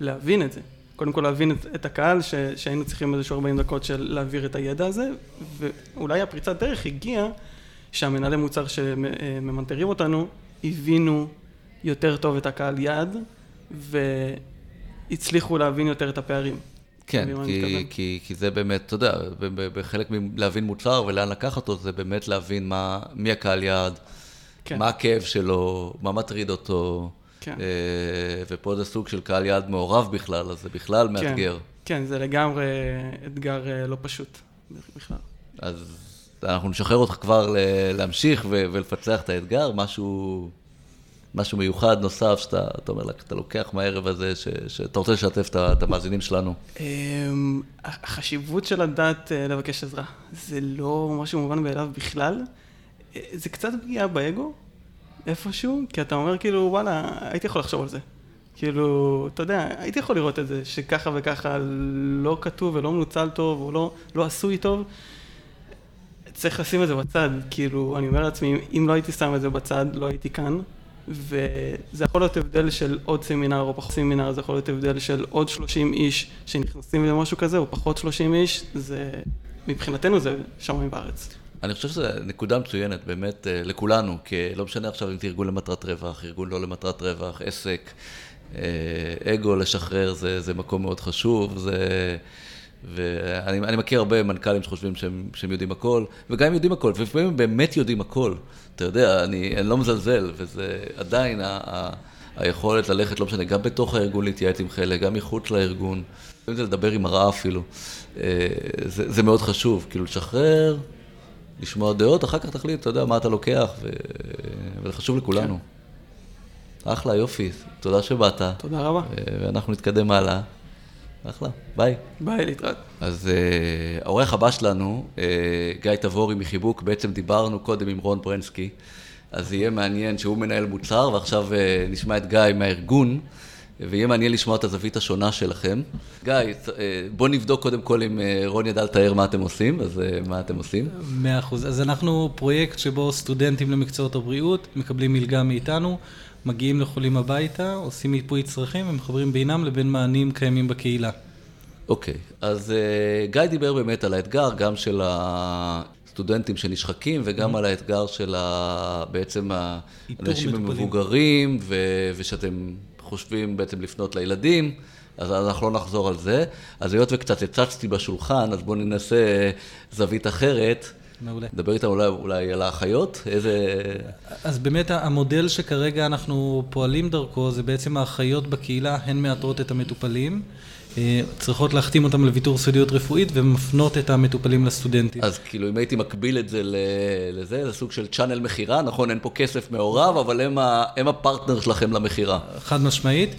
[SPEAKER 7] להבין את זה. קודם כל להבין את, את הקהל, ש, שהיינו צריכים איזשהו 40 דקות של להעביר את הידע הזה, ואולי הפריצת דרך הגיעה שהמנהלי מוצר שממנטרים אותנו, הבינו יותר טוב את הקהל יעד, והצליחו להבין יותר את הפערים.
[SPEAKER 1] כן, כי, כי, כי זה באמת, אתה יודע, בחלק מלהבין מוצר ולאן לקחת אותו, זה באמת להבין מה, מי הקהל יעד, כן. מה הכאב שלו, מה מטריד אותו. כן. אה, ופה זה סוג של קהל יעד מעורב בכלל, אז זה בכלל כן, מאתגר.
[SPEAKER 7] כן, זה לגמרי אתגר אה, לא פשוט בכלל.
[SPEAKER 1] אז אנחנו נשחרר אותך כבר להמשיך ולפצח את האתגר, משהו... משהו מיוחד נוסף שאתה אומר, אתה לוקח מהערב הזה, ש, שאתה רוצה לשתף את המאזינים שלנו?
[SPEAKER 7] אמ, החשיבות של הדת אה, לבקש עזרה, זה לא משהו מובן מאליו בכלל. זה קצת פגיעה באגו, איפשהו, כי אתה אומר כאילו, וואלה, הייתי יכול לחשוב על זה. כאילו, אתה יודע, הייתי יכול לראות את זה, שככה וככה לא כתוב ולא מנוצל טוב, או לא, לא עשוי טוב. צריך לשים את זה בצד, כאילו, אני אומר לעצמי, אם לא הייתי שם את זה בצד, לא הייתי כאן. וזה יכול להיות הבדל של עוד סמינר או פחות סמינר, זה יכול להיות הבדל של עוד 30 איש שנכנסים למשהו כזה, או פחות 30 איש, זה, מבחינתנו זה שמיים בארץ.
[SPEAKER 1] אני חושב שזו נקודה מצוינת באמת אה, לכולנו, כי לא משנה עכשיו אם זה ארגון למטרת רווח, ארגון לא למטרת רווח, עסק, אה, אגו לשחרר זה, זה מקום מאוד חשוב, זה... ואני מכיר הרבה מנכ"לים שחושבים שהם, שהם יודעים הכל, וגם הם יודעים הכל, ולפעמים הם באמת יודעים הכל. אתה יודע, אני, אני לא מזלזל, וזה עדיין ה, ה, היכולת ללכת, לא משנה, גם בתוך הארגון להתייעץ עם חלק, גם מחוץ לארגון, לפעמים זה לדבר עם הרעה אפילו. אה, זה, זה מאוד חשוב, כאילו לשחרר, לשמוע דעות, אחר כך תחליט, אתה יודע, מה אתה לוקח, ו... וזה חשוב לכולנו. כן. אחלה, יופי, תודה שבאת.
[SPEAKER 7] תודה רבה.
[SPEAKER 1] ואנחנו נתקדם הלאה. אחלה, ביי.
[SPEAKER 7] ביי, להתראות.
[SPEAKER 1] אז uh, העורך הבא שלנו, uh, גיא תבורי מחיבוק, בעצם דיברנו קודם עם רון ברנסקי, אז יהיה מעניין שהוא מנהל מוצר, ועכשיו uh, נשמע את גיא מהארגון, ויהיה מעניין לשמוע את הזווית השונה שלכם. גיא, uh, בוא נבדוק קודם כל אם uh, רון ידע לתאר מה אתם עושים, אז uh, מה אתם עושים?
[SPEAKER 8] מאה אחוז. אז אנחנו פרויקט שבו סטודנטים למקצועות הבריאות מקבלים מלגה מאיתנו. מגיעים לחולים הביתה, עושים מיפוי צרכים ומחברים בינם לבין מענים קיימים בקהילה.
[SPEAKER 1] אוקיי, okay, אז uh, גיא דיבר באמת על האתגר, גם של הסטודנטים שנשחקים וגם mm-hmm. על האתגר של ה... בעצם האנשים המבוגרים, ו... ושאתם חושבים בעצם לפנות לילדים. אז אנחנו לא נחזור על זה. אז היות וקצת הצצתי בשולחן, אז בואו ננסה זווית אחרת.
[SPEAKER 8] מעולה.
[SPEAKER 1] נדבר איתם אולי, אולי על האחיות, איזה...
[SPEAKER 8] אז באמת המודל שכרגע אנחנו פועלים דרכו, זה בעצם האחיות בקהילה, הן מאתרות את המטופלים. אה, צריכות להחתים אותם לוויתור סודיות רפואית ומפנות את המטופלים לסטודנטים.
[SPEAKER 1] אז כאילו אם הייתי מקביל את זה לזה, זה סוג של צ'אנל מכירה, נכון? אין פה כסף מעורב, אבל הם, ה, הם הפרטנר שלכם למכירה.
[SPEAKER 8] חד משמעית,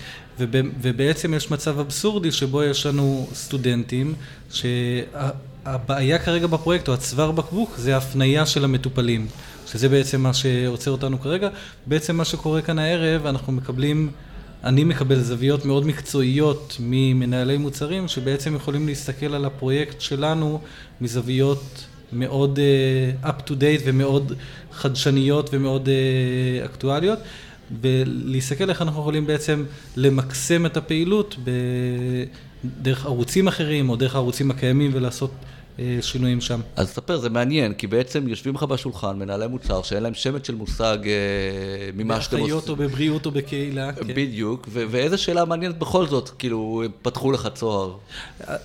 [SPEAKER 8] ובעצם יש מצב אבסורדי שבו יש לנו סטודנטים, הבעיה כרגע בפרויקט, או הצוואר בקבוק, זה ההפנייה של המטופלים, שזה בעצם מה שעוצר אותנו כרגע. בעצם מה שקורה כאן הערב, אנחנו מקבלים, אני מקבל זוויות מאוד מקצועיות ממנהלי מוצרים, שבעצם יכולים להסתכל על הפרויקט שלנו מזוויות מאוד uh, up to date ומאוד חדשניות ומאוד uh, אקטואליות. ולהסתכל איך אנחנו יכולים בעצם למקסם את הפעילות דרך ערוצים אחרים או דרך הערוצים הקיימים ולעשות שינויים שם.
[SPEAKER 1] אז תספר, זה מעניין, כי בעצם יושבים לך בשולחן מנהלי מוצר שאין להם שמץ של מושג אה, ממה שאתם
[SPEAKER 8] עושים. באחיות או בבריאות או בקהילה. כן.
[SPEAKER 1] בדיוק, ואיזה שאלה מעניינת בכל זאת, כאילו, פתחו לך צוהר.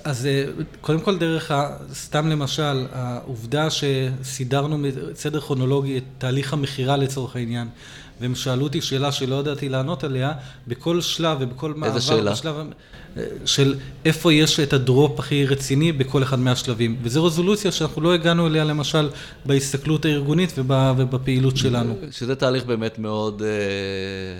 [SPEAKER 8] אז אה, קודם כל דרך, סתם למשל, העובדה שסידרנו סדר כרונולוגי את תהליך המכירה לצורך העניין. והם שאלו אותי שאלה שלא ידעתי לענות עליה, בכל שלב ובכל מעבר,
[SPEAKER 1] איזה שאלה?
[SPEAKER 8] בשלב, של איפה יש את הדרופ הכי רציני בכל אחד מהשלבים. וזו רזולוציה שאנחנו לא הגענו אליה למשל בהסתכלות הארגונית ובפעילות שלנו.
[SPEAKER 1] שזה תהליך באמת מאוד, אה,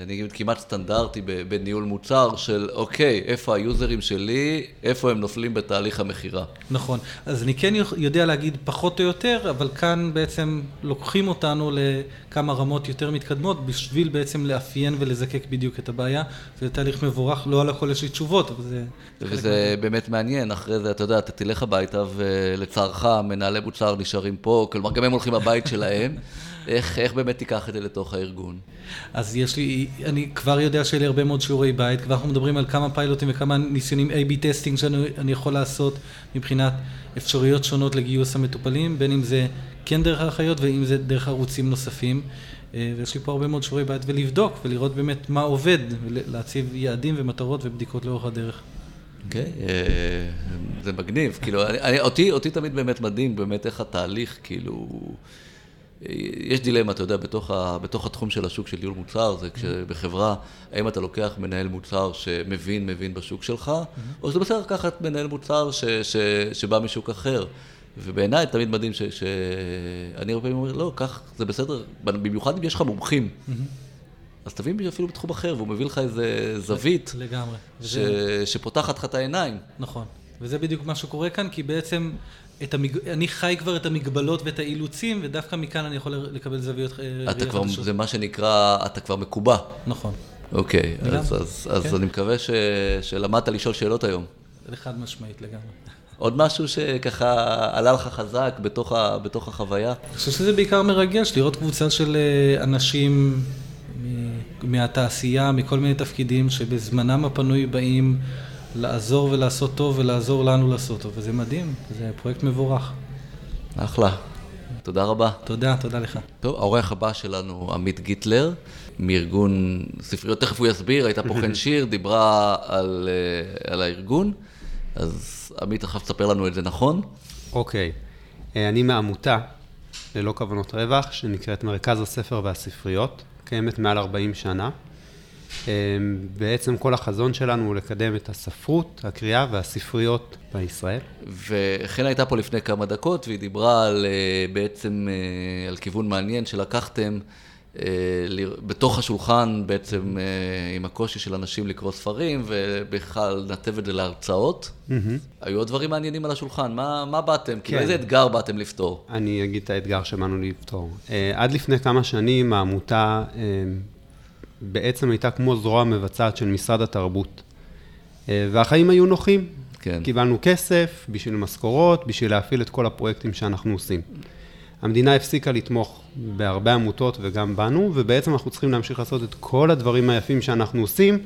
[SPEAKER 1] אני אגיד כמעט סטנדרטי בניהול מוצר של אוקיי, איפה היוזרים שלי, איפה הם נופלים בתהליך המכירה.
[SPEAKER 8] נכון. אז אני כן יודע להגיד פחות או יותר, אבל כאן בעצם לוקחים אותנו לכמה רמות יותר מתקדמות בשביל בעצם לאפיין ולזקק בדיוק את הבעיה. זה תהליך מבורך, לא על הכל יש לי תשובות, אבל זה...
[SPEAKER 1] וזה באמת מעניין, אחרי זה, אתה יודע, אתה תלך הביתה ולצערך מנהלי מוצר נשארים פה, כלומר גם הם הולכים לבית שלהם. איך, איך באמת תיקח את זה לתוך הארגון?
[SPEAKER 8] אז יש לי, אני כבר יודע שיהיה לי הרבה מאוד שיעורי בית, כבר אנחנו מדברים על כמה פיילוטים וכמה ניסיונים A-B testing שאני יכול לעשות מבחינת אפשרויות שונות לגיוס המטופלים, בין אם זה כן דרך האחיות ואם זה דרך ערוצים נוספים. אה, ויש לי פה הרבה מאוד שיעורי בית ולבדוק ולראות באמת מה עובד, ולהציב יעדים ומטרות ובדיקות לאורך הדרך.
[SPEAKER 1] אוקיי, okay, אה, זה מגניב, כאילו, אני, אותי, אותי תמיד באמת מדהים, באמת איך התהליך, כאילו, יש דילמה, אתה יודע, בתוך, ה, בתוך התחום של השוק של ניהול מוצר, זה כשבחברה, האם אתה לוקח מנהל מוצר שמבין, מבין בשוק שלך, mm-hmm. או שזה בסדר לקחת מנהל מוצר ש, ש, שבא משוק אחר. ובעיניי תמיד מדהים ש... שאני הרבה פעמים אומר, לא, כך, זה בסדר, במיוחד אם יש לך מומחים. Mm-hmm. אז תביא מישהו אפילו בתחום אחר, והוא מביא לך איזה זווית.
[SPEAKER 8] לגמרי.
[SPEAKER 1] ש... שפותחת לך את העיניים.
[SPEAKER 8] נכון. וזה בדיוק מה שקורה כאן, כי בעצם המג... אני חי כבר את המגבלות ואת האילוצים, ודווקא מכאן אני יכול לקבל זוויות
[SPEAKER 1] ראייה חדשות. זה מה שנקרא, אתה כבר מקובע.
[SPEAKER 8] נכון.
[SPEAKER 1] אוקיי, אז, אז, אז כן. אני מקווה ש... שלמדת לשאול שאלות היום.
[SPEAKER 8] זה חד משמעית לגמרי.
[SPEAKER 1] עוד משהו שככה עלה לך חזק בתוך, ה... בתוך החוויה?
[SPEAKER 8] אני חושב שזה בעיקר מרגש, לראות קבוצה של אה, אנשים מהתעשייה, מכל מיני תפקידים, שבזמנם הפנוי באים לעזור ולעשות טוב ולעזור לנו לעשות טוב, וזה מדהים, זה פרויקט מבורך.
[SPEAKER 1] אחלה. תודה רבה.
[SPEAKER 8] תודה, תודה לך.
[SPEAKER 1] טוב, האורח הבא שלנו, עמית גיטלר, מארגון ספריות, תכף הוא יסביר, הייתה פה חן שיר, דיברה על, אה, על הארגון, אז עמית, עכשיו תספר לנו את זה נכון.
[SPEAKER 9] אוקיי, אה, אני מעמותה ללא כוונות רווח, שנקראת מרכז הספר והספריות. קיימת מעל 40 שנה. אמ, בעצם כל החזון שלנו הוא לקדם את הספרות, הקריאה והספריות בישראל.
[SPEAKER 1] וחן הייתה פה לפני כמה דקות והיא דיברה על אה, בעצם אה, על כיוון מעניין שלקחתם אה, בתוך השולחן בעצם עם הקושי של אנשים לקרוא ספרים ובכלל לנתב את זה להרצאות. Mm-hmm. היו עוד דברים מעניינים על השולחן, מה, מה באתם? כן. כאילו איזה אתגר באתם לפתור?
[SPEAKER 9] אני אגיד את האתגר שבאנו לפתור. עד לפני כמה שנים העמותה בעצם הייתה כמו זרוע מבצעת של משרד התרבות. והחיים היו נוחים. כן. קיבלנו כסף בשביל משכורות, בשביל להפעיל את כל הפרויקטים שאנחנו עושים. המדינה הפסיקה לתמוך בהרבה עמותות וגם בנו, ובעצם אנחנו צריכים להמשיך לעשות את כל הדברים היפים שאנחנו עושים,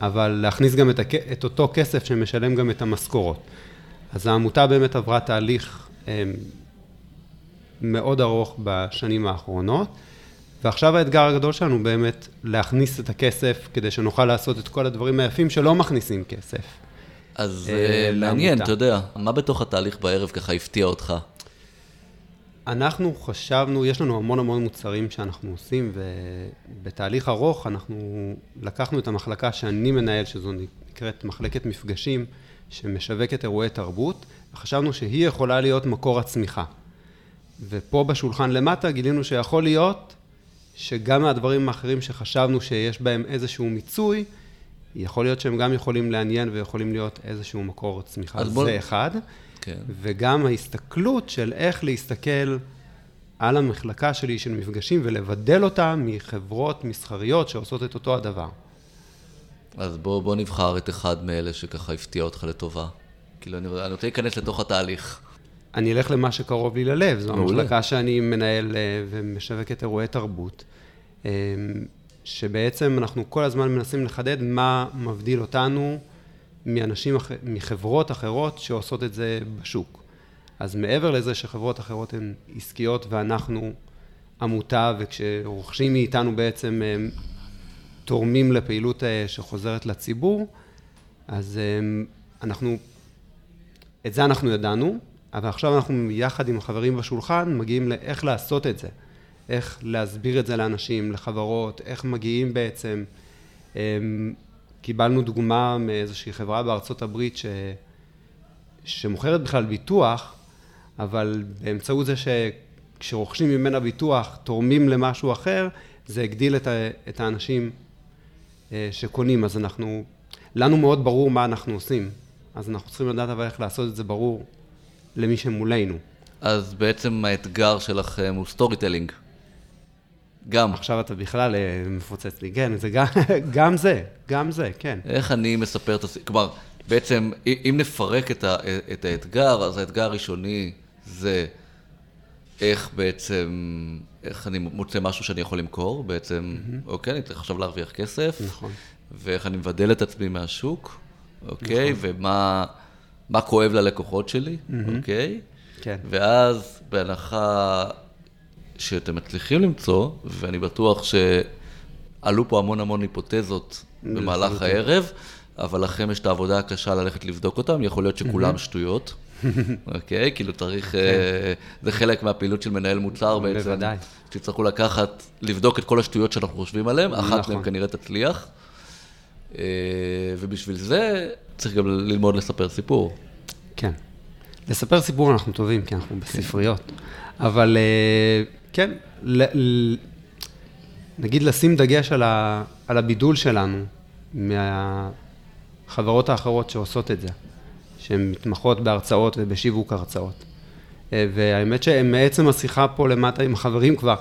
[SPEAKER 9] אבל להכניס גם את, הכ... את אותו כסף שמשלם גם את המשכורות. אז העמותה באמת עברה תהליך הם, אמ, מאוד ארוך בשנים האחרונות, ועכשיו האתגר הגדול שלנו באמת להכניס את הכסף כדי שנוכל לעשות את כל הדברים היפים שלא מכניסים כסף.
[SPEAKER 1] אז אה, מעניין, אתה יודע, מה בתוך התהליך בערב ככה הפתיע אותך?
[SPEAKER 9] אנחנו חשבנו, יש לנו המון המון מוצרים שאנחנו עושים, ובתהליך ארוך אנחנו לקחנו את המחלקה שאני מנהל, שזו נקראת מחלקת מפגשים, שמשווקת אירועי תרבות, וחשבנו שהיא יכולה להיות מקור הצמיחה. ופה בשולחן למטה גילינו שיכול להיות שגם מהדברים האחרים שחשבנו שיש בהם איזשהו מיצוי, יכול להיות שהם גם יכולים לעניין ויכולים להיות איזשהו מקור צמיחה. זה בוא... אחד. כן. וגם ההסתכלות של איך להסתכל על המחלקה שלי של מפגשים ולבדל אותה מחברות מסחריות שעושות את אותו הדבר.
[SPEAKER 1] אז בוא, בוא נבחר את אחד מאלה שככה הפתיע אותך לטובה. כאילו, אני, אני רוצה להיכנס לתוך התהליך.
[SPEAKER 9] אני אלך למה שקרוב לי ללב, זו מעולה. המחלקה שאני מנהל אה, ומשווקת אירועי תרבות. אה, שבעצם אנחנו כל הזמן מנסים לחדד מה מבדיל אותנו מאנשים, מחברות אחרות שעושות את זה בשוק. אז מעבר לזה שחברות אחרות הן עסקיות ואנחנו עמותה, וכשרוכשים מאיתנו בעצם הם תורמים לפעילות אה, שחוזרת לציבור, אז אה, אנחנו, את זה אנחנו ידענו, אבל עכשיו אנחנו יחד עם החברים בשולחן מגיעים לאיך לעשות את זה. איך להסביר את זה לאנשים, לחברות, איך מגיעים בעצם. קיבלנו דוגמה מאיזושהי חברה בארצות הברית ש... שמוכרת בכלל ביטוח, אבל באמצעות זה שכשרוכשים ממנה ביטוח תורמים למשהו אחר, זה הגדיל את, ה... את האנשים אה, שקונים. אז אנחנו, לנו מאוד ברור מה אנחנו עושים, אז אנחנו צריכים לדעת אבל איך לעשות את זה ברור למי שמולנו.
[SPEAKER 1] אז בעצם האתגר שלכם הוא storytelling. גם.
[SPEAKER 9] עכשיו אתה בכלל אה, מפוצץ לי, כן, זה גם, גם זה, גם זה, כן.
[SPEAKER 1] איך אני מספר את הסיפור, כלומר, בעצם, אם נפרק את, ה, את האתגר, אז האתגר הראשוני זה איך בעצם, איך אני מוצא משהו שאני יכול למכור, בעצם, אוקיי, אני צריך עכשיו להרוויח כסף.
[SPEAKER 9] נכון.
[SPEAKER 1] ואיך אני מבדל את עצמי מהשוק, אוקיי? ומה מה כואב ללקוחות שלי, אוקיי?
[SPEAKER 9] כן.
[SPEAKER 1] ואז בהנחה שאתם מצליחים למצוא, ואני בטוח שעלו פה המון המון היפותזות במהלך. הערב, אבל לכם יש את העבודה הקשה ללכת לבדוק אותם, יכול להיות שכולם שטויות, אוקיי? כאילו צריך, אה, זה חלק מהפעילות של מנהל מוצר בעצם.
[SPEAKER 9] בוודאי.
[SPEAKER 1] שתצטרכו לקחת, לבדוק את כל השטויות שאנחנו חושבים עליהן, אחת
[SPEAKER 9] נכון.
[SPEAKER 1] מהן כנראה תצליח. אה, ובשביל זה צריך גם ללמוד לספר סיפור.
[SPEAKER 9] כן. לספר סיפור אנחנו טובים, כי אנחנו בספריות. אבל אה, כן, ל, ל, נגיד לשים דגש על, ה, על הבידול שלנו מהחברות האחרות שעושות את זה, שהן מתמחות בהרצאות ובשיווק הרצאות. אה, והאמת שמעצם השיחה פה למטה עם החברים כבר,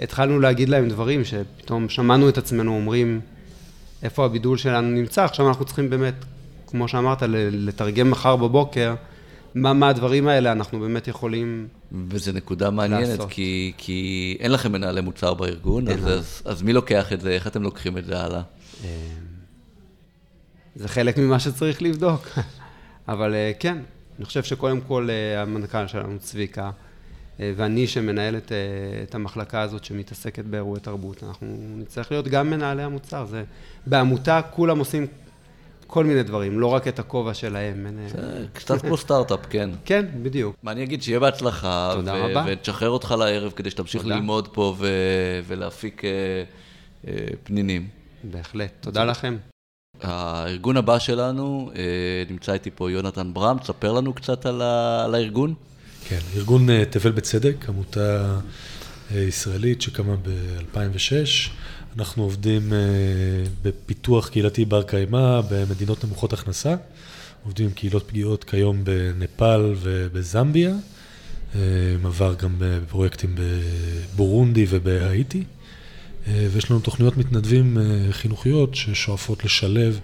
[SPEAKER 9] התחלנו להגיד להם דברים שפתאום שמענו את עצמנו אומרים, איפה הבידול שלנו נמצא, עכשיו אנחנו צריכים באמת, כמו שאמרת, לתרגם מחר בבוקר, מה מהדברים האלה אנחנו באמת יכולים...
[SPEAKER 1] וזו נקודה מעניינת,
[SPEAKER 9] לעשות.
[SPEAKER 1] כי, כי אין לכם מנהלי מוצר בארגון, אז. אז, אז מי לוקח את זה? איך אתם לוקחים את זה הלאה?
[SPEAKER 9] אה, זה חלק ממה שצריך לבדוק. אבל אה, כן, אני חושב שקודם כל אה, המנכ"ל שלנו, צביקה, אה, ואני שמנהל את, את המחלקה הזאת שמתעסקת באירועי תרבות, אנחנו נצטרך להיות גם מנהלי המוצר. זה, בעמותה כולם עושים כל מיני דברים, לא רק את הכובע שלהם. אה,
[SPEAKER 1] קצת כמו סטארט-אפ, כן.
[SPEAKER 9] כן, בדיוק.
[SPEAKER 1] מה אני אגיד? שיהיה בהצלחה.
[SPEAKER 9] תודה
[SPEAKER 1] ו-
[SPEAKER 9] רבה.
[SPEAKER 1] ותשחרר אותך לערב כדי שתמשיך
[SPEAKER 9] תודה.
[SPEAKER 1] ללמוד פה ו- ולהפיק אה, אה, פנינים.
[SPEAKER 9] בהחלט. תודה לכם.
[SPEAKER 1] הארגון הבא שלנו, נמצא איתי פה יונתן ברם, תספר לנו קצת על, ה- על הארגון.
[SPEAKER 10] כן, ארגון תבל בצדק, עמותה ישראלית שקמה ב-2006. אנחנו עובדים אה, בפיתוח קהילתי בר קיימא במדינות נמוכות הכנסה. עובדים עם קהילות פגיעות כיום בנפאל ובזמביה. אה, עבר גם בפרויקטים בבורונדי ובהאיטי. אה, ויש לנו תוכניות מתנדבים חינוכיות ששואפות לשלב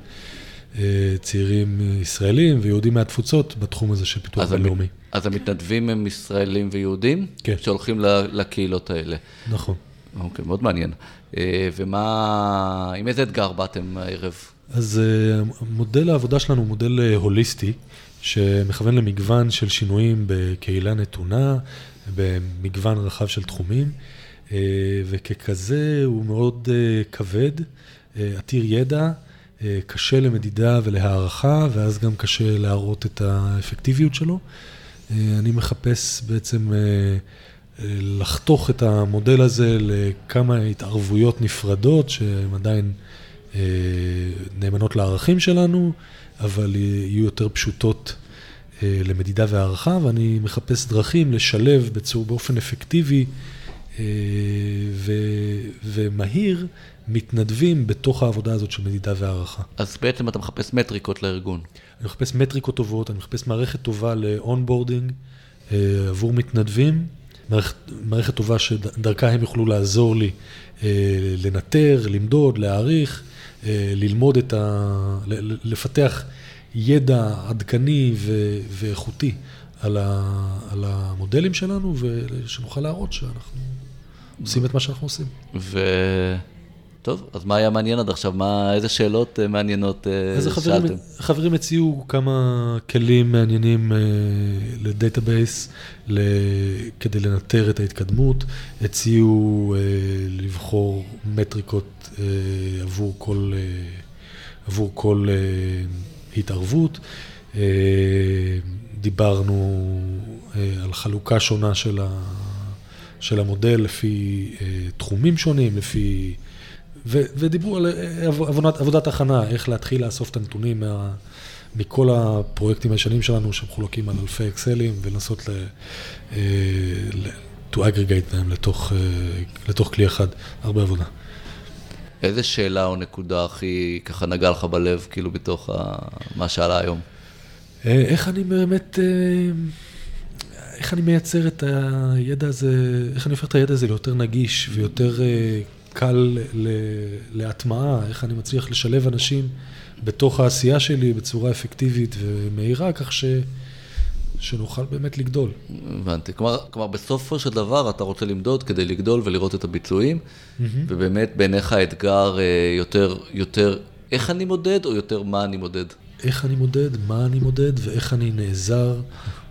[SPEAKER 10] צעירים ישראלים ויהודים מהתפוצות בתחום הזה של פיתוח בינלאומי.
[SPEAKER 1] אז המתנדבים הם ישראלים ויהודים?
[SPEAKER 10] כן.
[SPEAKER 1] שהולכים לקהילות האלה.
[SPEAKER 10] נכון.
[SPEAKER 1] אוקיי, מאוד מעניין. אה, ומה, עם איזה אתגר באתם הערב?
[SPEAKER 10] אז אה, מודל העבודה שלנו הוא מודל אה, הוליסטי, שמכוון למגוון של שינויים בקהילה נתונה, במגוון רחב של תחומים, וככזה הוא מאוד כבד, עתיר ידע, קשה למדידה ולהערכה, ואז גם קשה להראות את האפקטיביות שלו. אני מחפש בעצם לחתוך את המודל הזה לכמה התערבויות נפרדות, שהן עדיין אה, נאמנות לערכים שלנו, אבל יהיו יותר פשוטות אה, למדידה והערכה, ואני מחפש דרכים לשלב בצור, באופן אפקטיבי אה, ו, ומהיר מתנדבים בתוך העבודה הזאת של מדידה והערכה.
[SPEAKER 1] אז בעצם אתה מחפש מטריקות לארגון.
[SPEAKER 10] אני מחפש מטריקות טובות, אני מחפש מערכת טובה ל onboarding עבור מתנדבים, מערכת, מערכת טובה שדרכה הם יוכלו לעזור לי אה, לנטר, למדוד, להעריך, אה, ללמוד את ה... לפתח ידע עדכני ו- ואיכותי על, ה, על המודלים שלנו, ושנוכל להראות שאנחנו עושים את מה שאנחנו עושים.
[SPEAKER 1] ו... טוב, אז מה היה מעניין עד עכשיו? מה, איזה שאלות אה, מעניינות אה,
[SPEAKER 10] אז החברים,
[SPEAKER 1] שאלתם?
[SPEAKER 10] החברים הציעו כמה כלים מעניינים אה, ל database ל, כדי לנטר את ההתקדמות, הציעו אה, לבחור מטריקות אה, עבור כל, אה, עבור כל אה, התערבות. אה, דיברנו אה, על חלוקה שונה של, ה, של המודל לפי אה, תחומים שונים, לפי... ו, ודיברו על אה, עב- עבודת, עבודת הכנה, איך להתחיל לאסוף את הנתונים מה, מכל הפרויקטים הישנים שלנו שמחולקים על אלפי אקסלים ולנסות ל, אה, ל, to aggregate them לתוך, אה, לתוך כלי אחד, הרבה עבודה.
[SPEAKER 1] איזה שאלה או נקודה הכי ככה נגע לך בלב, כאילו בתוך ה... מה שעלה היום?
[SPEAKER 10] אה, איך אני באמת, אה, איך אני מייצר את הידע הזה, איך אני הופך את הידע הזה ליותר נגיש ויותר אה, קל להטמעה, איך אני מצליח לשלב אנשים בתוך העשייה שלי בצורה אפקטיבית ומהירה, כך ש, שנוכל באמת לגדול.
[SPEAKER 1] הבנתי. כלומר, כלומר, בסופו של דבר אתה רוצה למדוד כדי לגדול ולראות את הביצועים, mm-hmm. ובאמת בעיניך האתגר אה, יותר, יותר איך אני מודד, או יותר מה אני מודד?
[SPEAKER 10] איך אני מודד, מה אני מודד, ואיך אני נעזר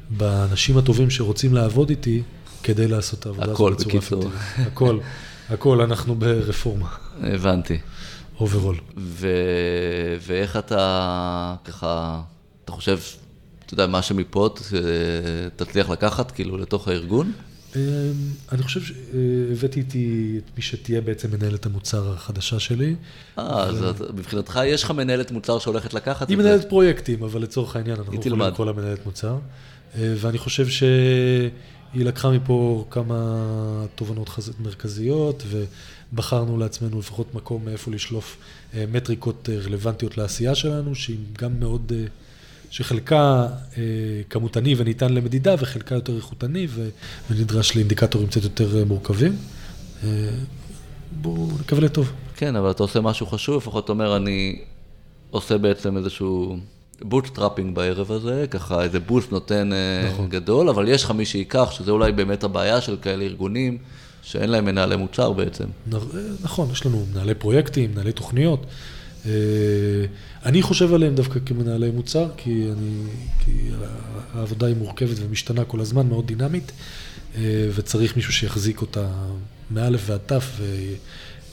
[SPEAKER 10] באנשים הטובים שרוצים לעבוד איתי כדי לעשות את העבודה
[SPEAKER 1] הזאת בצורה אפקטיבית.
[SPEAKER 10] הכל, הכל, אנחנו ברפורמה.
[SPEAKER 1] הבנתי.
[SPEAKER 10] overall.
[SPEAKER 1] ו... ואיך אתה ככה, אתה חושב, אתה יודע, מה שמפה תצליח לקחת כאילו לתוך הארגון?
[SPEAKER 10] אמ, אני חושב שהבאתי איתי את מי שתהיה בעצם מנהלת המוצר החדשה שלי.
[SPEAKER 1] אה, אז מבחינתך יש לך מנהלת מוצר שהולכת לקחת את זה?
[SPEAKER 10] היא מנהלת פרויקטים, אבל לצורך העניין אנחנו יכולים לקרוא לה מנהלת מוצר. אה, ואני חושב שהיא לקחה מפה כמה תובנות מרכזיות, ובחרנו לעצמנו לפחות מקום מאיפה לשלוף אה, מטריקות רלוונטיות לעשייה שלנו, שהיא גם מאוד... שחלקה אה, כמותני וניתן למדידה, וחלקה יותר איכותני ונדרש לאינדיקטורים קצת יותר אה, מורכבים. אה, בואו נקווה לטוב.
[SPEAKER 1] כן, אבל אתה עושה משהו חשוב, לפחות אתה אומר, אני עושה בעצם איזשהו bootstrapping בערב הזה, ככה איזה boost נותן נכון. גדול, אבל יש לך מי שייקח, שזה אולי באמת הבעיה של כאלה ארגונים, שאין להם מנהלי מוצר בעצם.
[SPEAKER 10] נכון, יש לנו מנהלי פרויקטים, מנהלי תוכניות. אני חושב עליהם דווקא כמנהלי מוצר, כי, אני, כי העבודה היא מורכבת ומשתנה כל הזמן, מאוד דינמית, אה, וצריך מישהו שיחזיק אותה מאלף ועד תף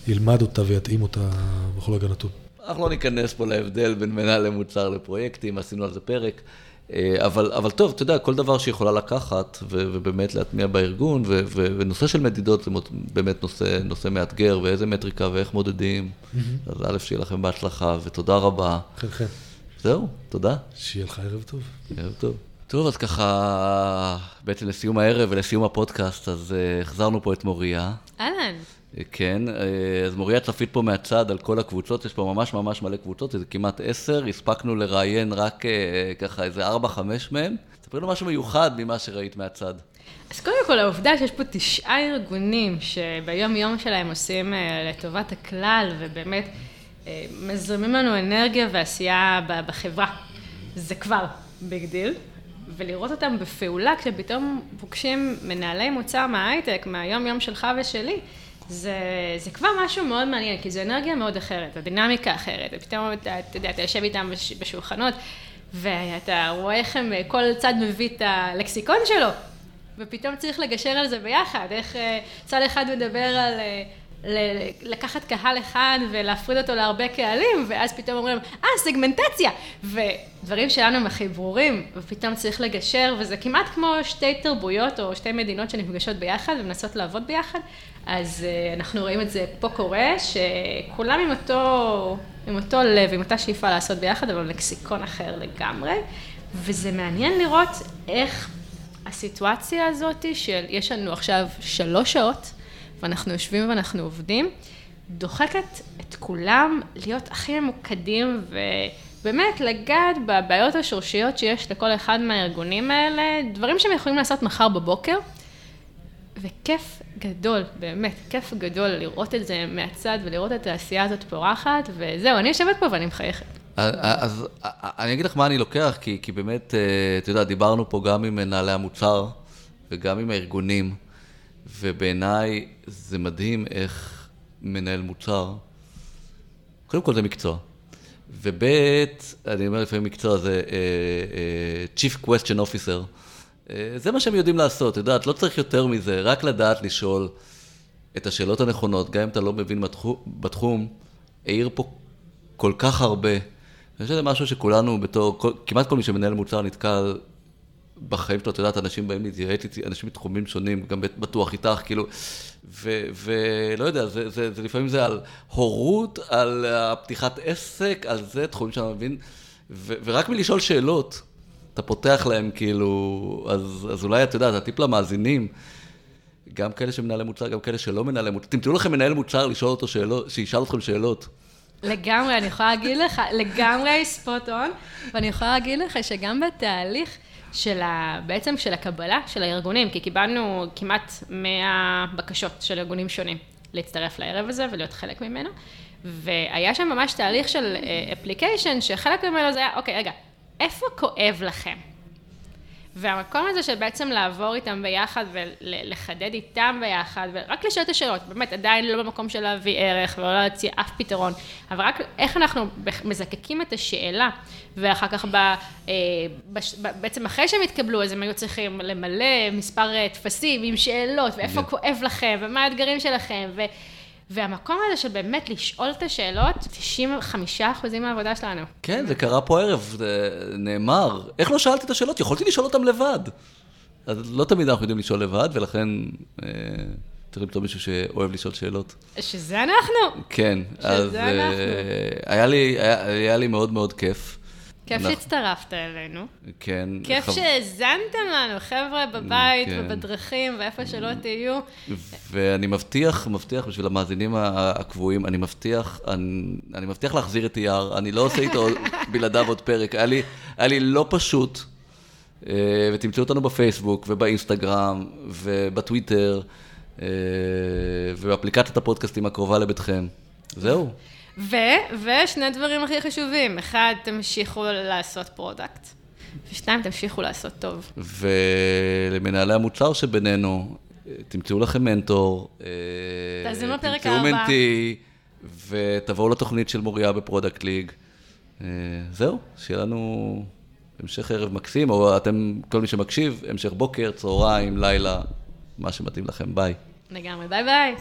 [SPEAKER 10] וילמד אותה ויתאים אותה בכל רגע נתון.
[SPEAKER 1] אנחנו לא ניכנס פה להבדל בין מנהלי מוצר לפרויקטים, עשינו על זה פרק. אה, אבל, אבל טוב, אתה יודע, כל דבר שיכולה לקחת ו, ובאמת להטמיע בארגון, ו, ו, ונושא של מדידות זה באמת נושא, נושא מאתגר, ואיזה מטריקה ואיך מודדים. Mm-hmm. אז א', שיהיה לכם בהצלחה, ותודה רבה.
[SPEAKER 10] כן, כן.
[SPEAKER 1] זהו, תודה.
[SPEAKER 10] שיהיה לך ערב טוב.
[SPEAKER 1] ערב טוב. טוב, אז ככה, בעצם לסיום הערב ולסיום הפודקאסט, אז uh, החזרנו פה את מוריה.
[SPEAKER 2] אהלן.
[SPEAKER 1] כן, אה, אז מוריה צפית פה מהצד על כל הקבוצות, יש פה ממש ממש מלא קבוצות, זה כמעט עשר, הספקנו לראיין רק אה, ככה איזה ארבע, חמש מהם. ספרי לנו משהו מיוחד ממה שראית מהצד.
[SPEAKER 2] אז קודם כל, העובדה שיש פה תשעה ארגונים שביום-יום שלהם עושים אה, לטובת הכלל, ובאמת מזרימים לנו אנרגיה ועשייה בחברה, זה כבר big deal. ולראות אותם בפעולה, כשפתאום פוגשים מנהלי מוצר מההייטק, מהיום-יום שלך ושלי, זה, זה כבר משהו מאוד מעניין, כי זו אנרגיה מאוד אחרת, זו דינמיקה אחרת, ופתאום אתה, אתה יודע, אתה יושב איתם בש, בשולחנות, ואתה רואה איך הם, כל צד מביא את הלקסיקון שלו, ופתאום צריך לגשר על זה ביחד, איך אה, צד אחד מדבר על... אה, לקחת קהל אחד ולהפריד אותו להרבה קהלים, ואז פתאום אומרים, אה, סגמנטציה! ודברים שלנו הם הכי ברורים, ופתאום צריך לגשר, וזה כמעט כמו שתי תרבויות או שתי מדינות שנפגשות ביחד ומנסות לעבוד ביחד. אז uh, אנחנו רואים את זה פה קורה, שכולם עם אותו, עם אותו לב, עם אותה שאיפה לעשות ביחד, אבל לקסיקון אחר לגמרי. וזה מעניין לראות איך הסיטואציה הזאת של, יש לנו עכשיו שלוש שעות, ואנחנו יושבים ואנחנו עובדים, דוחקת את כולם להיות הכי ממוקדים ובאמת לגעת בבעיות השורשיות שיש לכל אחד מהארגונים האלה, דברים שהם יכולים לעשות מחר בבוקר. וכיף גדול, באמת, כיף גדול לראות את זה מהצד ולראות את העשייה הזאת פורחת, וזהו, אני יושבת פה ואני מחייכת.
[SPEAKER 1] אז אני אגיד לך מה אני לוקח, כי, כי באמת, אה, אתה יודע, דיברנו פה גם עם מנהלי המוצר וגם עם הארגונים. ובעיניי זה מדהים איך מנהל מוצר, קודם כל זה מקצוע. וב', אני אומר לפעמים מקצוע זה uh, uh, Chief Question Officer. Uh, זה מה שהם יודעים לעשות, את יודעת, לא צריך יותר מזה, רק לדעת לשאול את השאלות הנכונות, גם אם אתה לא מבין בתחום, בתחום העיר פה כל כך הרבה. אני חושב שזה משהו שכולנו בתור, כמעט כל מי שמנהל מוצר נתקל בחיים שלו, את יודעת, אנשים באים להתייעץ איתי, אנשים מתחומים שונים, גם בטוח איתך, כאילו, ולא יודע, זה, זה, זה לפעמים זה על הורות, על פתיחת עסק, על זה, תחומים שאני מבין, ו, ורק מלשאול שאלות, אתה פותח להם, כאילו, אז, אז אולי, אתה יודע, אתה טיפ למאזינים, גם כאלה שמנהלי מוצר, גם כאלה שלא מנהלי מוצר, תמצאו לכם מנהל מוצר לשאול אותו שאלות, שישאל אתכם שאלות.
[SPEAKER 2] לגמרי, אני יכולה להגיד לך, לגמרי ספוט און, ואני יכולה להגיד לך שגם בתהליך, של ה, בעצם של הקבלה של הארגונים, כי קיבלנו כמעט 100 בקשות של ארגונים שונים להצטרף לערב הזה ולהיות חלק ממנו, והיה שם ממש תהליך של אפליקיישן, אה, שחלק ממנו זה היה, אוקיי, רגע, איפה כואב לכם? והמקום הזה של בעצם לעבור איתם ביחד ולחדד איתם ביחד, ורק לשאול את השאלות, באמת, עדיין לא במקום של להביא ערך ולא להציע אף פתרון, אבל רק איך אנחנו מזקקים את השאלה, ואחר כך ב, אה, בש, בעצם אחרי שהם התקבלו, אז הם היו צריכים למלא מספר אה, טפסים עם שאלות, ואיפה. כואב לכם, ומה האתגרים שלכם, ו... והמקום הזה של באמת לשאול את השאלות, 95% מהעבודה שלנו.
[SPEAKER 1] כן, זה קרה פה הערב, זה נאמר. איך לא שאלתי את השאלות? יכולתי לשאול אותן לבד. אז לא תמיד אנחנו יודעים לשאול לבד, ולכן אה, צריך למצוא מישהו שאוהב לשאול שאלות.
[SPEAKER 2] שזה אנחנו.
[SPEAKER 1] כן,
[SPEAKER 2] שזה אז אה, אנחנו.
[SPEAKER 1] היה לי, היה, היה לי מאוד מאוד כיף.
[SPEAKER 2] כיף שהצטרפת אלינו.
[SPEAKER 1] כן.
[SPEAKER 2] כיף חב... שהאזנתם לנו, חבר'ה, בבית כן. ובדרכים ואיפה שלא תהיו.
[SPEAKER 1] ואני מבטיח, מבטיח בשביל המאזינים הקבועים, אני מבטיח, אני, אני מבטיח להחזיר את אייר, אני לא עושה איתו בלעדיו עוד פרק. היה לי, היה לי לא פשוט, אה, ותמצאו אותנו בפייסבוק ובאינסטגרם ובטוויטר אה, ובאפליקציית הפודקאסטים הקרובה לביתכם. זהו.
[SPEAKER 2] ו, ושני דברים הכי חשובים, אחד, תמשיכו לעשות product, ושתיים, תמשיכו לעשות טוב.
[SPEAKER 1] ולמנהלי המוצר שבינינו, תמצאו לכם מנטור.
[SPEAKER 2] אה, תאזינו לפרק הבא.
[SPEAKER 1] תמצאו mentee, ותבואו לתוכנית של מוריה ב Product League. אה, זהו, שיהיה לנו המשך ערב מקסים, או אתם, כל מי שמקשיב, המשך בוקר, צהריים, לילה, מה שמתאים לכם. ביי.
[SPEAKER 2] לגמרי, ביי ביי.